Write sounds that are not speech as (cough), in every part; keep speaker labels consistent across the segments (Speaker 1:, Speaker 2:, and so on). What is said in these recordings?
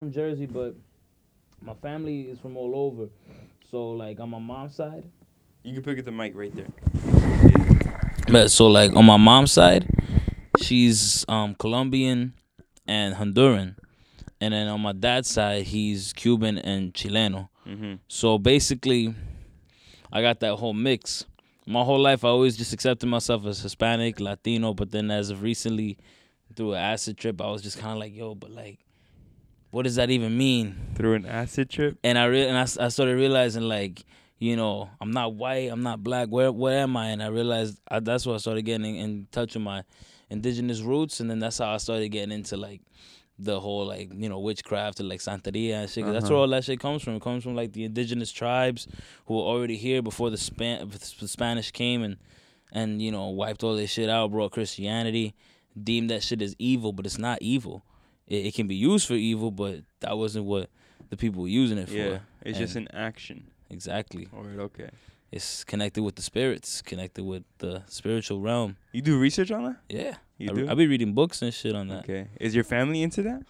Speaker 1: from Jersey, but my family is from all over. So like on my mom's side.
Speaker 2: You can pick up the mic right there.
Speaker 1: But so like on my mom's side, she's um Colombian and Honduran. And then on my dad's side, he's Cuban and Chileno.
Speaker 2: Mm-hmm.
Speaker 1: So basically, I got that whole mix. My whole life, I always just accepted myself as Hispanic, Latino. But then, as of recently, through an acid trip, I was just kind of like, "Yo, but like, what does that even mean?"
Speaker 2: Through an acid trip.
Speaker 1: And I re- and I, I started realizing like, you know, I'm not white, I'm not black. Where where am I? And I realized I, that's why I started getting in, in touch with my indigenous roots, and then that's how I started getting into like the whole like you know witchcraft and like santeria and shit. 'cause That's
Speaker 2: Uh-huh.
Speaker 1: where all that shit comes from. It comes from like the indigenous tribes who were already here before the span the Spanish came and and you know wiped all this shit out, brought Christianity, deemed that shit as evil, but it's not evil. It, it can be used for evil, but that wasn't what the people were using it for.
Speaker 2: Yeah. It's just an action.
Speaker 1: exactly.
Speaker 2: Alright. Okay.
Speaker 1: It's connected with the spirits, connected with the spiritual realm.
Speaker 2: You do research on that?
Speaker 1: Yeah,
Speaker 2: You
Speaker 1: I,
Speaker 2: do.
Speaker 1: I be reading books and shit on that.
Speaker 2: Okay. Is your family into that?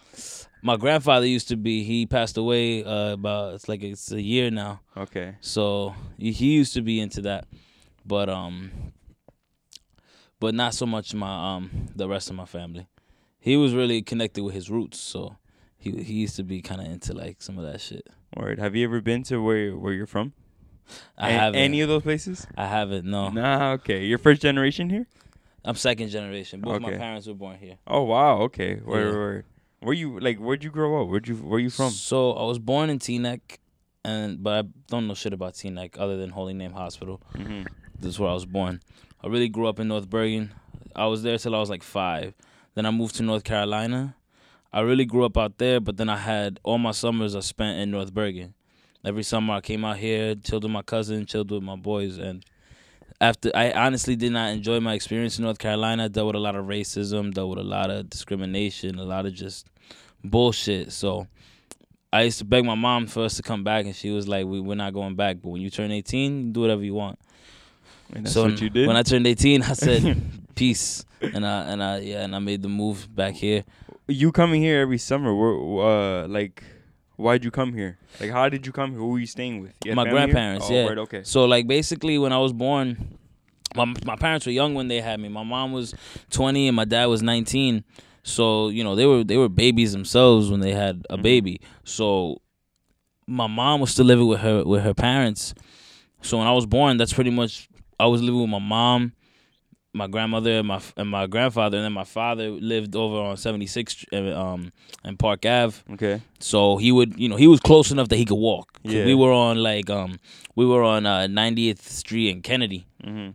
Speaker 1: My grandfather used to be. He passed away uh, about it's like it's a year now.
Speaker 2: Okay.
Speaker 1: So he used to be into that, but um, but not so much my um the rest of my family. He was really connected with his roots, so he he used to be kind of into like some of that shit.
Speaker 2: Alright. Have you ever been to where where you're from?
Speaker 1: I
Speaker 2: A-
Speaker 1: haven't.
Speaker 2: Any of those places?
Speaker 1: I haven't. No,
Speaker 2: Nah. Okay. You're first generation here.
Speaker 1: I'm second generation. Both my parents were born here.
Speaker 2: Oh wow. Okay. Where
Speaker 1: Yeah.
Speaker 2: where where you like? Where'd you grow up? Where'd you where you from?
Speaker 1: So I was born in Teaneck, and but I don't know shit about Teaneck other than Holy Name Hospital.
Speaker 2: Mm-hmm.
Speaker 1: This is where I was born. I really grew up in North Bergen. I was there till I was like five. Then I moved to North Carolina. I really grew up out there, but then I had all my summers I spent in North Bergen. Every summer I came out here, chilled with my cousin, chilled with my boys, and after I honestly did not enjoy my experience in North Carolina. I dealt with a lot of racism, dealt with a lot of discrimination, a lot of just bullshit. So I used to beg my mom for us to come back, and she was like, we, "We're not going back. But when you turn 18, do whatever you want."
Speaker 2: And that's
Speaker 1: so
Speaker 2: what you did.
Speaker 1: when I turned 18, I said (laughs) peace, and I and I yeah, and I made the move back here.
Speaker 2: you coming here every summer. Uh like. Why'd you come here? Like, how did you come here? Who were you staying with? You
Speaker 1: My grandparents,
Speaker 2: Oh,
Speaker 1: yeah.
Speaker 2: okay.
Speaker 1: So like basically, when I was born, my my parents were young when they had me. My mom was 20 and my dad was 19. So you know they were they were babies themselves when they had a
Speaker 2: Mhm.
Speaker 1: baby. So my mom was still living with her with her parents. So when I was born, that's pretty much I was living with my mom, my grandmother, and my and my grandfather, and then my father lived over on 76th uh, um and Park Ave.
Speaker 2: Okay.
Speaker 1: So he would, you know, he was close enough that he could walk.
Speaker 2: Yeah.
Speaker 1: We were on like um we were on uh 90th Street and Kennedy.
Speaker 2: Mm-hmm.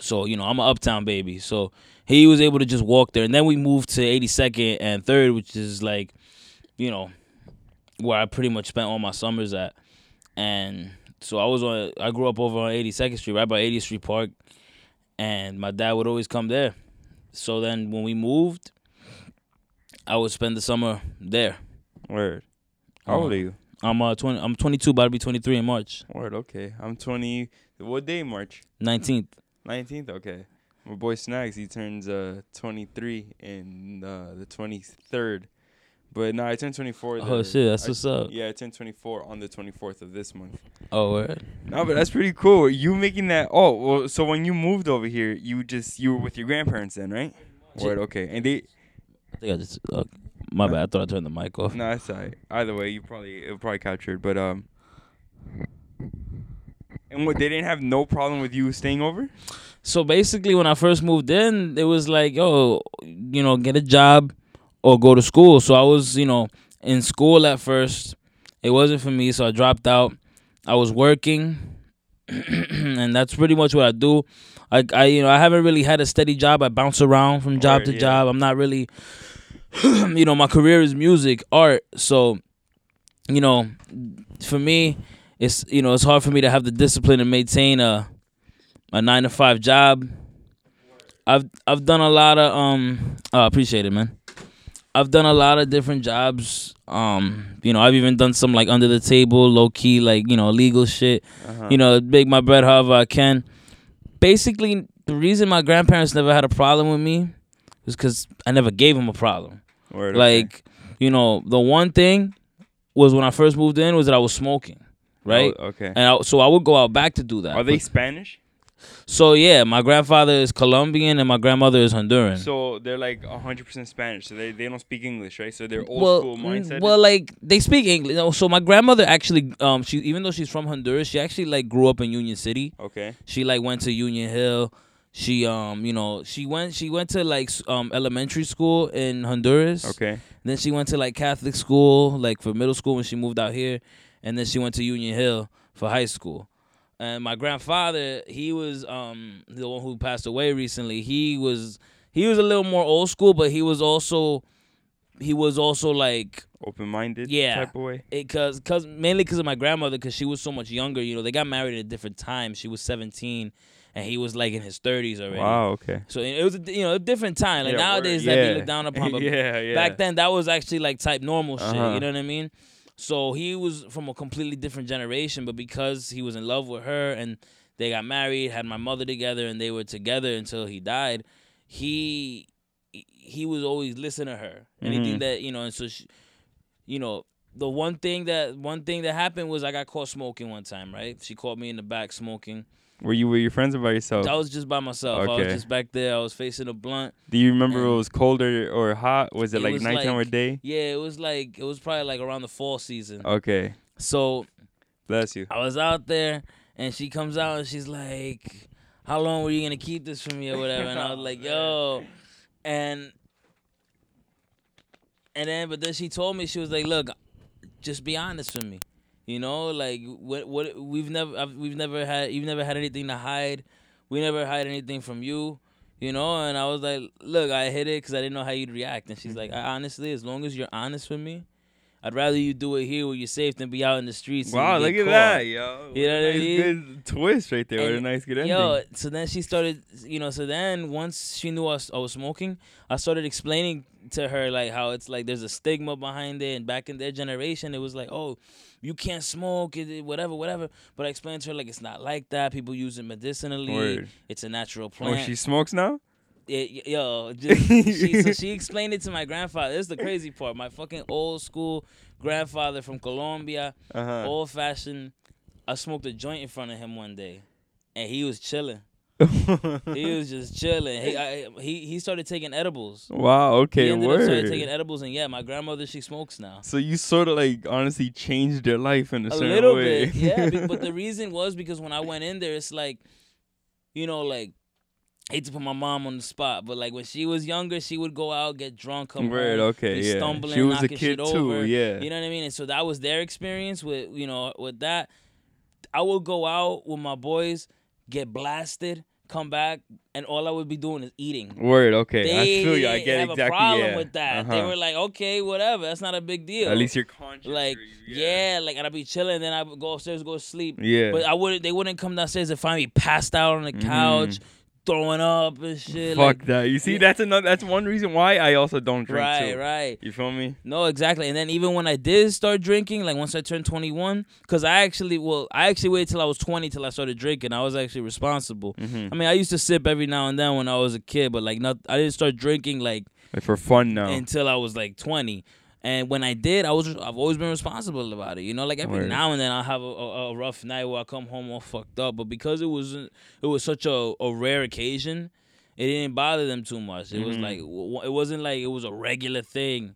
Speaker 1: So, you know, I'm an uptown baby. So he was able to just walk there. And then we moved to 82nd and 3rd, which is like, you know, where I pretty much spent all my summers at. And so I was on I grew up over on 82nd Street, right by 80th Street Park. And my dad would always come there. So then when we moved, I would spend the summer there.
Speaker 2: Word. How old are you?
Speaker 1: I'm uh 20 I'm 22 about to be 23 in March.
Speaker 2: Word. Okay. I'm 20. What day? March
Speaker 1: 19th.
Speaker 2: 19th. Okay. My boy Snags. He turns uh 23 in uh, the 23rd. But no, I turned 24.
Speaker 1: Oh shit, that's
Speaker 2: I-
Speaker 1: what's up.
Speaker 2: Yeah, I turned 24 on the 24th of this month.
Speaker 1: Oh word.
Speaker 2: No, but that's pretty cool. You making that? Oh, well, so when you moved over here, you just you were with your grandparents then, right? Word. Okay. And they.
Speaker 1: I think I just uh, my bad. I thought I turned the mic off.
Speaker 2: No, that's alright. Either way, you probably it probably captured, but um. And what they didn't have no problem with you staying over?
Speaker 1: So basically, when I first moved in, it was like, yo, you know, get a job or go to school. So I was, you know, in school at first. It wasn't for me, so I dropped out. I was working, (clears throat) and that's pretty much what I do. I, I, you know, I haven't really had a steady job. I bounce around from job
Speaker 2: Word,
Speaker 1: to
Speaker 2: yeah.
Speaker 1: job. I'm not really, (clears throat) you know, my career is music, art. So, you know, for me, it's you know, it's hard for me to have the discipline to maintain a a nine to five job. I've I've done a lot of um I appreciate it man. I've done a lot of different jobs. Um, you know, I've even done some like under the table, low key, like, you know, legal shit.
Speaker 2: Uh-huh.
Speaker 1: You know, make my bread however I can. Basically, the reason my grandparents never had a problem with me was because I never gave them a problem.
Speaker 2: Word, okay.
Speaker 1: Like, you know, the one thing was when I first moved in was that I was smoking, right?
Speaker 2: Oh, okay.
Speaker 1: And I, so I would go out back to do that.
Speaker 2: Are they Spanish?
Speaker 1: So yeah, my grandfather is Colombian and my grandmother is Honduran.
Speaker 2: So they're like 100% Spanish. So they, they don't speak English, right? So they're old
Speaker 1: well,
Speaker 2: school
Speaker 1: mm,
Speaker 2: mindset.
Speaker 1: well, like they speak English. No, So my grandmother actually, um, she even though she's from Honduras, she actually like grew up in Union City.
Speaker 2: okay.
Speaker 1: She like went to Union Hill. She um, you know, she went she went to like um elementary school in Honduras.
Speaker 2: Okay.
Speaker 1: Then she went to like Catholic school, like for middle school when she moved out here, and then she went to Union Hill for high school. And my grandfather, he was um the one who passed away recently. He was he was a little more old school, but he was also he was also like
Speaker 2: Open minded
Speaker 1: Yeah.
Speaker 2: type of way.
Speaker 1: cause cause mainly because of my grandmother because she was so much younger. You know, they got married at a different time. She was seventeen, and he was like in his thirties already.
Speaker 2: Wow. Okay.
Speaker 1: So it was a, you know a different time. Like
Speaker 2: Yeah, word,
Speaker 1: nowadays, that
Speaker 2: yeah.
Speaker 1: be looked down upon, (laughs) but
Speaker 2: yeah, yeah.
Speaker 1: back then that was actually like type normal shit.
Speaker 2: Uh-huh.
Speaker 1: You know what I mean? So he was from a completely different generation, but because he was in love with her and they got married, had my mother together, and they were together until he died, he he was always listening to her. Anything
Speaker 2: Mhm.
Speaker 1: that you know, and so she, you know. The one thing that one thing that happened was I got caught smoking one time, right? She caught me in the back smoking.
Speaker 2: Were you with your friends or by yourself?
Speaker 1: I was just by myself. Okay. I was just back there. I was facing a blunt.
Speaker 2: Do you remember it was cold or, or hot? Was it,
Speaker 1: It
Speaker 2: like
Speaker 1: was
Speaker 2: nighttime or day?
Speaker 1: Yeah, it was like it was probably like around the fall season.
Speaker 2: Okay.
Speaker 1: So
Speaker 2: Bless you.
Speaker 1: I was out there, and she comes out and she's like, "How long were you gonna keep this from me or whatever?" And I was like, (laughs) "Yo," and and then but then she told me she was like, "Look, just be honest with me." You know, like what what we've never I've, we've never had you've never had anything to hide. We never hide anything from you. You know, and I was like, "Look, I hit it because I didn't know how you'd react." And she's like, mm-hmm. I, "Honestly, as long as you're honest with me, I'd rather you do it here where you're safe than be out in the streets." and
Speaker 2: Wow, look at
Speaker 1: caught."
Speaker 2: that, yo.
Speaker 1: You know what I mean?
Speaker 2: Good twist right there. what a nice good ending.
Speaker 1: Yo, so then she started, you know, so then once she knew I was, I was smoking, I started explaining to her like how it's like there's a stigma behind it, and back in their generation, it was like, oh, you can't smoke, it, it- whatever, whatever. But I explained to her like it's not like that. People use it medicinally.
Speaker 2: Word.
Speaker 1: It's a natural plant.
Speaker 2: Oh, she smokes now?
Speaker 1: Yeah, yo, (laughs) just, she, so she explained it to my grandfather. This is the crazy part. My fucking old school grandfather from Colombia,
Speaker 2: Uh huh.
Speaker 1: old fashioned. I smoked a joint in front of him one day, and he was chilling. He (laughs) was just chilling. He I, he he started taking edibles.
Speaker 2: wow.
Speaker 1: he
Speaker 2: Okay.
Speaker 1: ended up started taking edibles, and yeah, my grandmother she smokes now.
Speaker 2: So you sort of like honestly changed their life in a,
Speaker 1: A
Speaker 2: certain
Speaker 1: little
Speaker 2: way.
Speaker 1: bit, yeah. (laughs) But the reason was because when I went in there, it's like, you know, like. Hate to put my mom on the spot, but like when she was younger, she would go out, get drunk, come
Speaker 2: Word.
Speaker 1: home,
Speaker 2: Okay. Yeah.
Speaker 1: stumbling,
Speaker 2: She was a
Speaker 1: knocking
Speaker 2: kid
Speaker 1: shit
Speaker 2: too.
Speaker 1: over.
Speaker 2: Yeah.
Speaker 1: You know what I mean? And so that was their experience with you know with that. I would go out with my boys, get blasted, come back, and all I would be doing is eating.
Speaker 2: Word. Okay.
Speaker 1: They
Speaker 2: I feel you. I get
Speaker 1: have
Speaker 2: exactly.
Speaker 1: a problem
Speaker 2: yeah.
Speaker 1: with that. They
Speaker 2: Uh-huh.
Speaker 1: were like, okay, whatever. That's not a big deal.
Speaker 2: At least you're conscious.
Speaker 1: like,
Speaker 2: you-
Speaker 1: yeah. like and I'd be chilling, then I would go upstairs, go to sleep.
Speaker 2: Yeah.
Speaker 1: But I wouldn't. They wouldn't come downstairs and find me passed out on the couch, throwing up and shit.
Speaker 2: Fuck
Speaker 1: like,
Speaker 2: that. You see, that's another. That's one reason why I also don't drink
Speaker 1: right,
Speaker 2: too.
Speaker 1: right.
Speaker 2: You feel me?
Speaker 1: No, exactly. And then even when I did start drinking, like once I turned 21, because I actually, well, I actually waited till I was 20 till I started drinking. I was actually responsible.
Speaker 2: Mm-hmm.
Speaker 1: I mean, I used to sip every now and then when I was a kid, but like not, I didn't start drinking like
Speaker 2: Like for fun now.
Speaker 1: until I was like 20. And when I did, I was I've always been responsible about it. You know, like every
Speaker 2: Word.
Speaker 1: now and then I'll have a, a, a rough night where I come home all fucked up. But because it was it was such a, a rare occasion, it didn't bother them too much. It was
Speaker 2: Mhm.
Speaker 1: like it wasn't like it was a regular thing.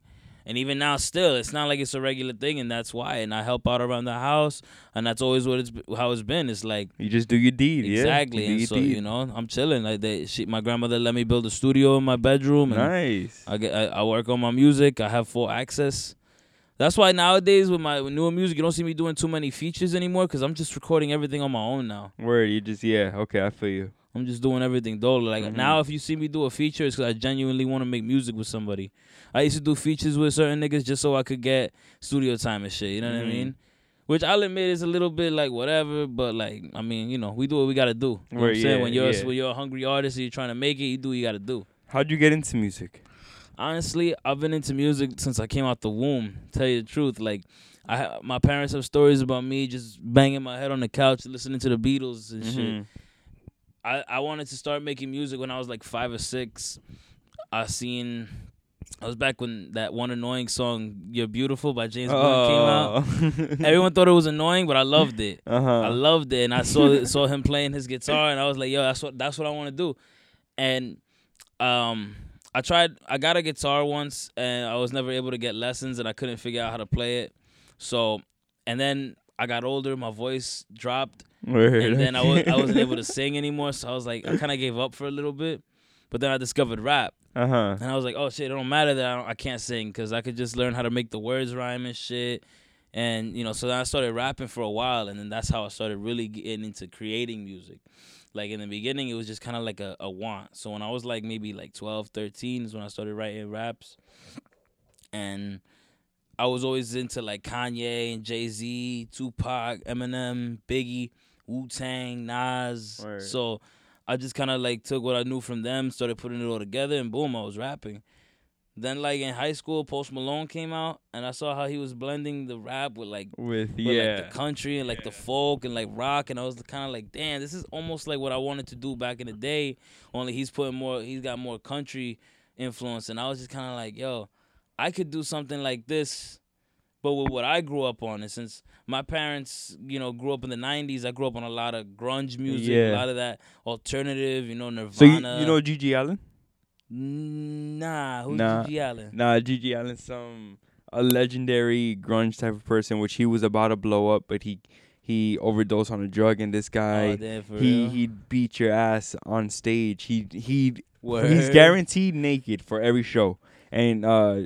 Speaker 1: And even now, still, it's not like it's a regular thing, and that's why. And I help out around the house, and that's always what it's how it's been. It's like
Speaker 2: you just do your deed. Yeah.
Speaker 1: exactly,
Speaker 2: You
Speaker 1: and so
Speaker 2: deed.
Speaker 1: you know, I'm chilling. Like they, she, my grandmother let me build a studio in my bedroom, and
Speaker 2: Nice.
Speaker 1: I get I, I work on my music. I have full access. That's why nowadays with my newer music, you don't see me doing too many features anymore because I'm just recording everything on my own now.
Speaker 2: Word. You just yeah. Okay, I feel you.
Speaker 1: I'm just doing everything dolo. Like
Speaker 2: Mhm.
Speaker 1: now, if you see me do a feature, it's because I genuinely want to make music with somebody. I used to do features with certain niggas just so I could get studio time and shit. You know what I
Speaker 2: Mhm.
Speaker 1: mean? Which I'll admit is a little bit like whatever, but like I mean, you know, we do what we gotta do. You know what I'm saying?
Speaker 2: yeah,
Speaker 1: when you're
Speaker 2: yeah.
Speaker 1: when you're a hungry artist and you're trying to make it, you do what you gotta do.
Speaker 2: How'd you get into music?
Speaker 1: honestly, I've been into music since I came out the womb. Tell you the truth, like I, my parents have stories about me just banging my head on the couch listening to the Beatles and shit.
Speaker 2: Mhm.
Speaker 1: I, I wanted to start making music when I was like five or six. I seen I was back when that one annoying song "You're Beautiful" by James Blunt came out. (laughs) Everyone thought it was annoying, but I loved it.
Speaker 2: Uh huh.
Speaker 1: I loved it, and I saw (laughs) saw him playing his guitar, and I was like, "Yo, that's what that's what I want to do." And um, I tried. I got a guitar once, and I was never able to get lessons, and I couldn't figure out how to play it. So, and then I got older, my voice dropped,
Speaker 2: Word.
Speaker 1: and then I was I wasn't able to (laughs) sing anymore. So I was like, I kind of gave up for a little bit. But then I discovered rap,
Speaker 2: Uh huh.
Speaker 1: and I was like, oh shit, it don't matter that I, don't, I can't sing because I could just learn how to make the words rhyme and shit. And you know, so then I started rapping for a while, and then that's how I started really getting into creating music. Like in the beginning, it was just kind of like a, a want. So when I was like maybe like 12, 13 is when I started writing raps, and I was always into like Kanye and Jay Z, Tupac, Eminem, Biggie, Wu Tang, Nas.
Speaker 2: Word.
Speaker 1: So I just kind of like took what I knew from them, started putting it all together, and boom, I was rapping. Then like in high school, Post Malone came out, and I saw how he was blending the rap with like
Speaker 2: With
Speaker 1: with
Speaker 2: yeah.
Speaker 1: like the country and like the folk and like rock, and I was kind of like, damn, this is almost like what I wanted to do back in the day. Only he's putting more, he's got more country influence, and I was just kind of like, yo, I could do something like this, but with what I grew up on. And since my parents, you know, grew up in the '90s, I grew up on a lot of grunge music, a lot of that alternative, you know, Nirvana.
Speaker 2: so you, you know GG Allin?
Speaker 1: Nah, who's
Speaker 2: Nah.
Speaker 1: GG Allin?
Speaker 2: Nah, GG Allin's some a legendary grunge type of person, which he was about to blow up, but he he overdosed on a drug, and this guy
Speaker 1: oh, damn,
Speaker 2: he
Speaker 1: real?
Speaker 2: he beat your ass on stage. He he he's guaranteed naked for every show, and uh,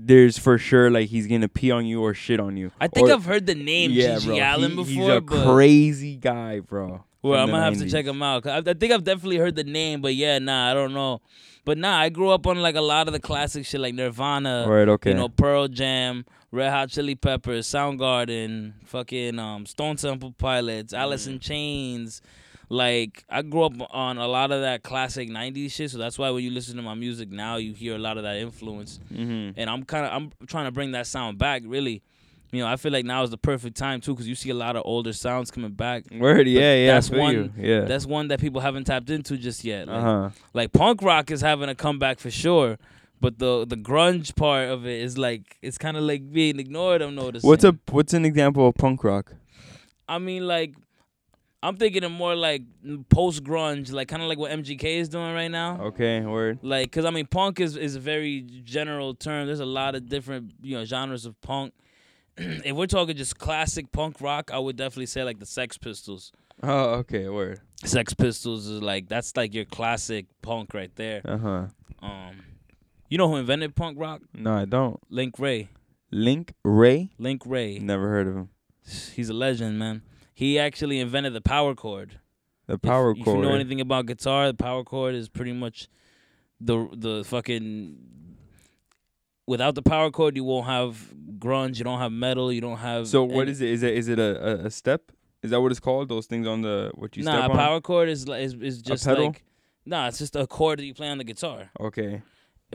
Speaker 2: there's for sure like he's gonna pee on you or shit on you.
Speaker 1: I think
Speaker 2: Or-
Speaker 1: I've heard the name
Speaker 2: yeah,
Speaker 1: GG
Speaker 2: bro.
Speaker 1: Allin
Speaker 2: he-
Speaker 1: before,
Speaker 2: he's a
Speaker 1: but
Speaker 2: crazy guy, bro.
Speaker 1: well, I'm gonna have to check him out. I, I think I've definitely heard the name, but yeah, nah, I don't know. But nah, I grew up on like a lot of the classic shit, like Nirvana,
Speaker 2: Right, okay.
Speaker 1: you know, Pearl Jam, Red Hot Chili Peppers, Soundgarden, fucking um, Stone Temple Pilots, Alice
Speaker 2: Mm.
Speaker 1: in Chains. Like I grew up on a lot of that classic '90s shit, so that's why when you listen to my music now, you hear a lot of that influence.
Speaker 2: mm-hmm.
Speaker 1: and I'm kind of I'm trying to bring that sound back. Really, you know, I feel like now is the perfect time too because you see a lot of older sounds coming back.
Speaker 2: Word, yeah, yeah.
Speaker 1: that's one-
Speaker 2: you. Yeah.
Speaker 1: That's one that people haven't tapped into just yet. Like,
Speaker 2: Uh huh.
Speaker 1: like punk rock is having a comeback for sure, but the the grunge part of it is like it's kind of like being ignored. I'm noticing.
Speaker 2: What's a what's an example of punk rock?
Speaker 1: I mean, like. I'm thinking of more like post grunge, like kind of like what MGK is doing right now.
Speaker 2: Okay, word.
Speaker 1: like because i mean punk is, is a very general term there's a lot of different you know genres of punk (clears throat) if we're talking just classic punk rock i would definitely say like the sex pistols
Speaker 2: Oh, okay, word.
Speaker 1: sex pistols is like that's like your classic punk right there
Speaker 2: Uh huh.
Speaker 1: um you know who invented punk rock
Speaker 2: No, I don't.
Speaker 1: link wray
Speaker 2: Link Wray.
Speaker 1: link wray
Speaker 2: Never heard of him.
Speaker 1: he's a legend man he actually invented the power chord
Speaker 2: The power
Speaker 1: if,
Speaker 2: chord.
Speaker 1: If you know anything about guitar the power chord is pretty much the the fucking without the power chord you won't have grunge you don't have metal you don't have
Speaker 2: so what
Speaker 1: any-
Speaker 2: is it? Is it is it a, a, step? Is that what it's called? Those things on the what you
Speaker 1: nah
Speaker 2: step on?
Speaker 1: power chord is is, is just
Speaker 2: pedal?
Speaker 1: like nah it's just a chord that you play on the guitar
Speaker 2: Okay.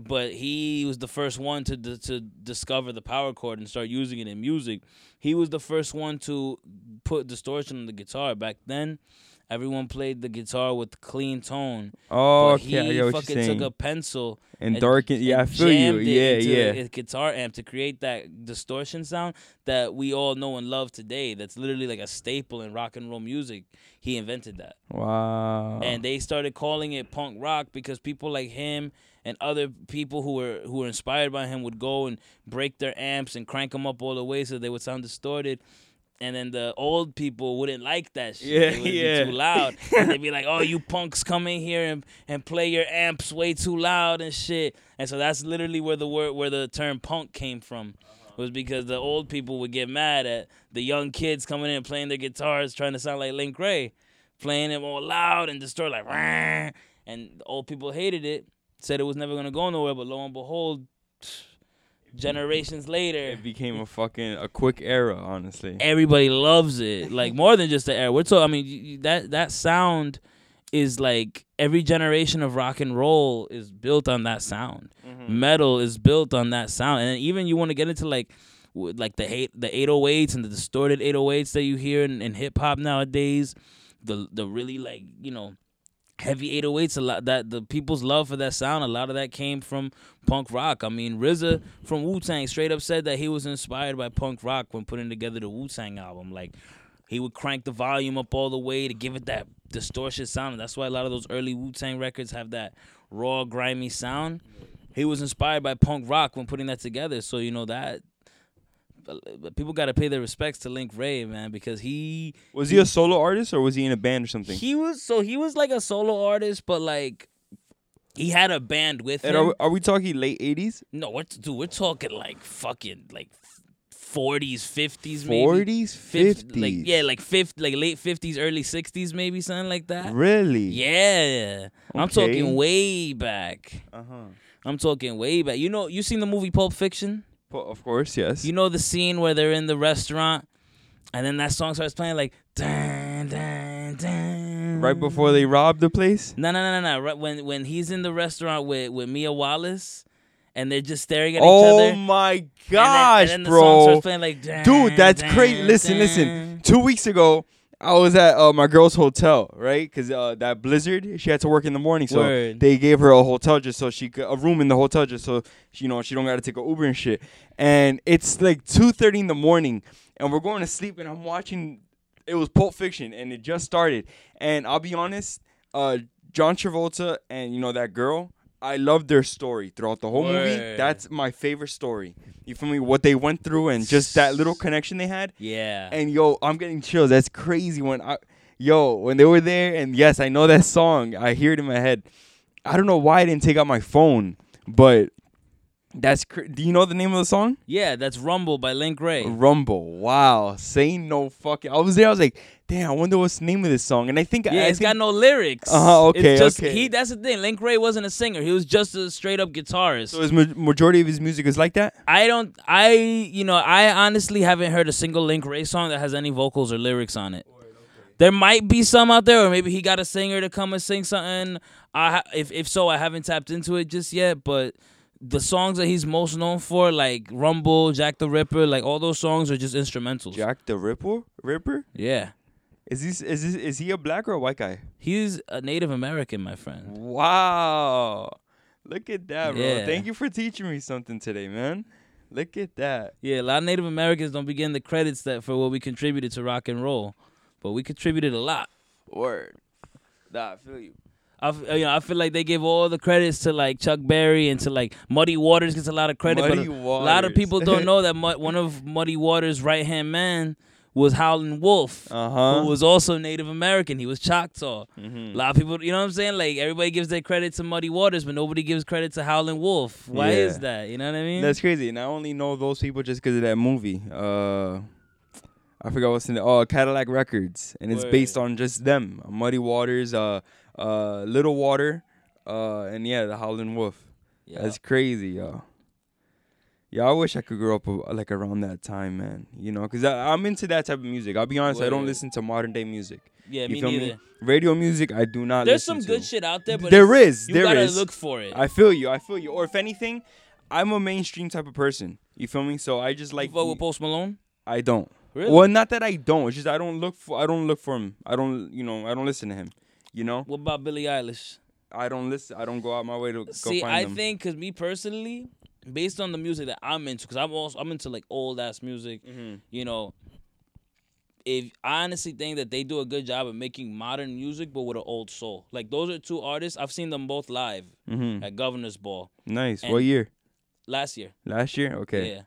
Speaker 1: But he was the first one to d- to discover the power chord and start using it in music. He was the first one to put distortion on the guitar. Back then, everyone played the guitar with clean tone.
Speaker 2: Oh,
Speaker 1: but
Speaker 2: okay.
Speaker 1: he
Speaker 2: I
Speaker 1: fucking took a pencil
Speaker 2: and
Speaker 1: and-
Speaker 2: darken. Yeah, I feel you. Yeah, yeah.
Speaker 1: A guitar amp to create that distortion sound that we all know and love today. That's literally like a staple in rock and roll music. He invented that,
Speaker 2: Wow.
Speaker 1: and they started calling it punk rock because people like him and other people who were who were inspired by him would go and break their amps and crank them up all the way so they would sound distorted. And then the old people wouldn't like that shit.
Speaker 2: Yeah,
Speaker 1: it would
Speaker 2: yeah.
Speaker 1: be too loud. (laughs) and they'd be like, "Oh, you punks come in here and, and play your amps way too loud and shit." And so that's literally where the word where the term punk came from. Was because the old people would get mad at the young kids coming in and playing their guitars trying to sound like Link Wray, playing it all loud and distorted like and the old people hated it, said it was never gonna go nowhere, but lo and behold, generations later,
Speaker 2: it became a fucking a quick era, honestly.
Speaker 1: everybody loves it. Like more than just the era. We're talking. I mean, that that sound is like every generation of rock and roll is built on that sound.
Speaker 2: Mm-hmm.
Speaker 1: Metal is built on that sound, and even you want to get into like. Like the eight, the 808s and the distorted 808s that you hear in, in hip hop nowadays, the the really like you know heavy 808s a lot that the people's love for that sound a lot of that came from punk rock. I mean RZA from wu-tang straight up said that he was inspired by punk rock when putting together the wu-tang album. Like he would crank the volume up all the way to give it that distortion sound. And that's why a lot of those early wu-tang records have that raw grimy sound. He was inspired by punk rock when putting that together. So you know that people got to pay their respects to Link Wray, man, because he
Speaker 2: Was he a solo artist or was he in a band or something?
Speaker 1: he was so he was like a solo artist, but like he had a band with
Speaker 2: and
Speaker 1: him.
Speaker 2: are we, are we talking late eighties?
Speaker 1: no, what dude? We're talking like fucking like forties, fifties, maybe.
Speaker 2: Forties, fifties.
Speaker 1: like yeah, like fifth, like late fifties, early sixties, maybe something like that.
Speaker 2: Really?
Speaker 1: Yeah, I'm talking way back.
Speaker 2: Uh huh.
Speaker 1: I'm talking way back. You know, you seen the movie Pulp Fiction?
Speaker 2: Of course, yes.
Speaker 1: You know the scene where they're in the restaurant, and then that song starts playing like dun dun dun.
Speaker 2: right before they robbed the place.
Speaker 1: No, no, no, no, no. Right when when he's in the restaurant with with Mia Wallace, and they're just staring at each
Speaker 2: oh
Speaker 1: other.
Speaker 2: Oh my
Speaker 1: and then-
Speaker 2: gosh,
Speaker 1: and then the song
Speaker 2: bro!
Speaker 1: starts playing like, dun,
Speaker 2: Dude, that's
Speaker 1: dun,
Speaker 2: crazy. Listen, listen. Two weeks ago, I was at uh, my girl's hotel, right? Because uh, that blizzard, she had to work in the morning, so
Speaker 1: Word.
Speaker 2: they gave her a hotel just so she could a room in the hotel just so she, you know she don't got to take a Uber and shit. And it's like two thirty in the morning, and we're going to sleep, and I'm watching. It was Pulp Fiction, and it just started. And I'll be honest, uh, John Travolta and you know that girl. I love their story throughout the whole movie. That's my favorite story. You feel me? What they went through and just that little connection they had.
Speaker 1: Yeah.
Speaker 2: And yo, I'm getting chills. That's crazy when I yo, when they were there and yes, I know that song. I hear it in my head. I don't know why I didn't take out my phone, but that's cr- Do you know the name of the song?
Speaker 1: yeah, that's Rumble by Link Wray.
Speaker 2: Rumble. Wow. Say no fucking. I was there. I was like, damn. I wonder what's the name of this song. And I think
Speaker 1: Yeah,
Speaker 2: I
Speaker 1: it's
Speaker 2: think,
Speaker 1: got no lyrics.
Speaker 2: Uh-huh, okay,
Speaker 1: It's just,
Speaker 2: okay.
Speaker 1: He that's the thing. Link Wray wasn't a singer. He was just a straight up guitarist.
Speaker 2: So his ma- majority of his music is like that.
Speaker 1: I don't. I you know I honestly haven't heard a single Link Wray song that has any vocals or lyrics on it. There might be some out there, or maybe he got a singer to come and sing something. I if if so, I haven't tapped into it just yet. But the songs that he's most known for, like Rumble, Jack the Ripper, like all those songs are just instrumentals.
Speaker 2: Jack the Ripper. Ripper.
Speaker 1: Yeah,
Speaker 2: Is he is this, is he a black or a white guy?
Speaker 1: he's a Native American, my friend.
Speaker 2: Wow. Look at that, bro.
Speaker 1: Yeah.
Speaker 2: Thank you for teaching me something today, man. Look at that.
Speaker 1: Yeah, a lot of Native Americans don't begin the credits that for what we contributed to rock and roll, but we contributed a lot.
Speaker 2: Word. Nah, I feel you.
Speaker 1: I, you know, I feel like they give all the credits to like Chuck Berry and to like Muddy Waters gets a lot of credit,
Speaker 2: Muddy
Speaker 1: but a lot of people don't (laughs) know that Mud- one of Muddy Waters' right hand man was Howlin' Wolf,
Speaker 2: Uh huh.
Speaker 1: who was also Native American. He was Choctaw.
Speaker 2: Mhm.
Speaker 1: A lot of people, you know what I'm saying? Like everybody gives their credit to Muddy Waters, but nobody gives credit to Howlin' Wolf. Why
Speaker 2: Yeah.
Speaker 1: is that? You know what I mean?
Speaker 2: That's crazy. And I only know those people just because of that movie. Uh, I forgot what's in it. Oh, Cadillac Records, and it's based on just them. Muddy Waters, uh, uh, Little Walter, uh, and yeah, the Howlin' Wolf.
Speaker 1: yeah.
Speaker 2: That's crazy, yo. Yeah, I wish I could grow up uh, like around that time, man. You know, cause I, I'm into that type of music. I'll be honest, I don't listen to modern day music.
Speaker 1: yeah,
Speaker 2: you
Speaker 1: me
Speaker 2: feel me?
Speaker 1: neither.
Speaker 2: Radio music, I do not.
Speaker 1: There's some good
Speaker 2: to.
Speaker 1: shit out there, but
Speaker 2: There is,
Speaker 1: You
Speaker 2: there
Speaker 1: gotta
Speaker 2: is.
Speaker 1: look for it.
Speaker 2: I feel you. I feel you. Or if anything, I'm a mainstream type of person. You feel me? So I just
Speaker 1: like
Speaker 2: like.
Speaker 1: vote with Post Malone.
Speaker 2: I don't.
Speaker 1: Really?
Speaker 2: Well, not that I don't. It's just I don't look for. I don't look for him. I don't. You know. I don't listen to him. You know.
Speaker 1: What about Billie Eilish?
Speaker 2: I don't listen. I don't go out my way to go
Speaker 1: See,
Speaker 2: find
Speaker 1: I
Speaker 2: them.
Speaker 1: think because me personally, based on the music that I'm into, because I'm also I'm into like old ass music.
Speaker 2: Mhm.
Speaker 1: You know, if I honestly think that they do a good job of making modern music, but with an old soul. Like those are two artists. I've seen them both live
Speaker 2: Mhm.
Speaker 1: at Governor's Ball
Speaker 2: Nice.
Speaker 1: and-
Speaker 2: what year?
Speaker 1: last year.
Speaker 2: Last year. Okay.
Speaker 1: Yeah,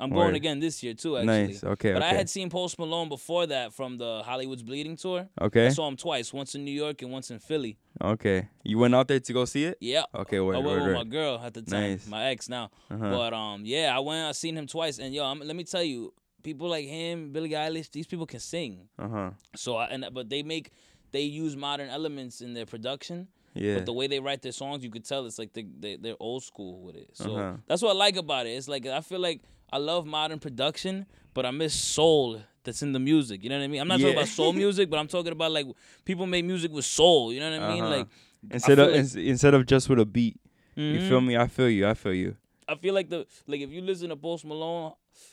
Speaker 1: I'm going
Speaker 2: Word.
Speaker 1: again this year too. Actually.
Speaker 2: Nice. Okay.
Speaker 1: But
Speaker 2: okay.
Speaker 1: I had seen Post Malone before that from the Hollywood's Bleeding tour.
Speaker 2: Okay.
Speaker 1: I saw him twice, once in New York and once in Philly.
Speaker 2: Okay. You went out there to go see it.
Speaker 1: Yeah.
Speaker 2: Okay. Word.
Speaker 1: I went
Speaker 2: word,
Speaker 1: with my girl at the time,
Speaker 2: Nice.
Speaker 1: my ex now.
Speaker 2: Uh-huh.
Speaker 1: But um, yeah, I went. I seen him twice, and yo, I'm, let me tell you, people like him, Billie Eilish, these people can sing.
Speaker 2: Uh huh.
Speaker 1: So I, and but they make they use modern elements in their production.
Speaker 2: Yeah.
Speaker 1: But the way they write their songs, you could tell it's like they, they they're old school with it. So
Speaker 2: Uh-huh.
Speaker 1: that's what I like about it. It's like I feel like I love modern production, but I miss soul that's in the music. You know what I mean? I'm not talking about soul music, but I'm talking about like people make music with soul. You know what I mean?
Speaker 2: Uh-huh.
Speaker 1: Like
Speaker 2: instead of
Speaker 1: like-
Speaker 2: ins- instead of just with a beat. You
Speaker 1: Mhm.
Speaker 2: feel me? I feel you. I feel you.
Speaker 1: I feel like the like if you listen to Post Malone,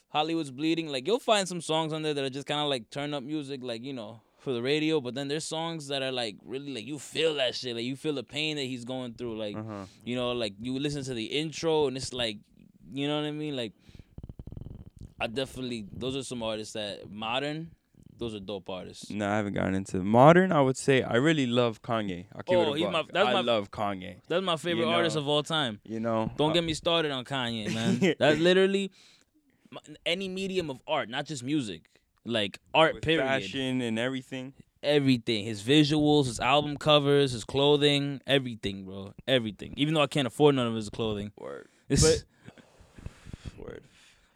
Speaker 1: Hollywood's Bleeding, like you'll find some songs on there that are just kind of like turn up music, like you know, for the radio, but then there's songs that are like really like you feel that shit, like you feel the pain that he's going through, like
Speaker 2: Uh-huh.
Speaker 1: you know, like you listen to the intro and it's like, you know what I mean, like. I definitely those are some artists that modern, those are dope artists.
Speaker 2: No, I haven't gotten into modern. I would say I really love Kanye. I'll keep
Speaker 1: Oh,
Speaker 2: it
Speaker 1: he's my- that's
Speaker 2: I
Speaker 1: my-
Speaker 2: love Kanye.
Speaker 1: That's my favorite
Speaker 2: You
Speaker 1: artist of all time.
Speaker 2: You know,
Speaker 1: Don't
Speaker 2: Uh,
Speaker 1: get me started on Kanye, (laughs) man. That's literally any medium of art, not just music. Like art,
Speaker 2: with
Speaker 1: period.
Speaker 2: fashion and everything.
Speaker 1: Everything. His visuals, his album covers, his clothing, everything, bro. Everything. Even though I can't afford none of his clothing.
Speaker 2: Word.
Speaker 1: It's-
Speaker 2: Word.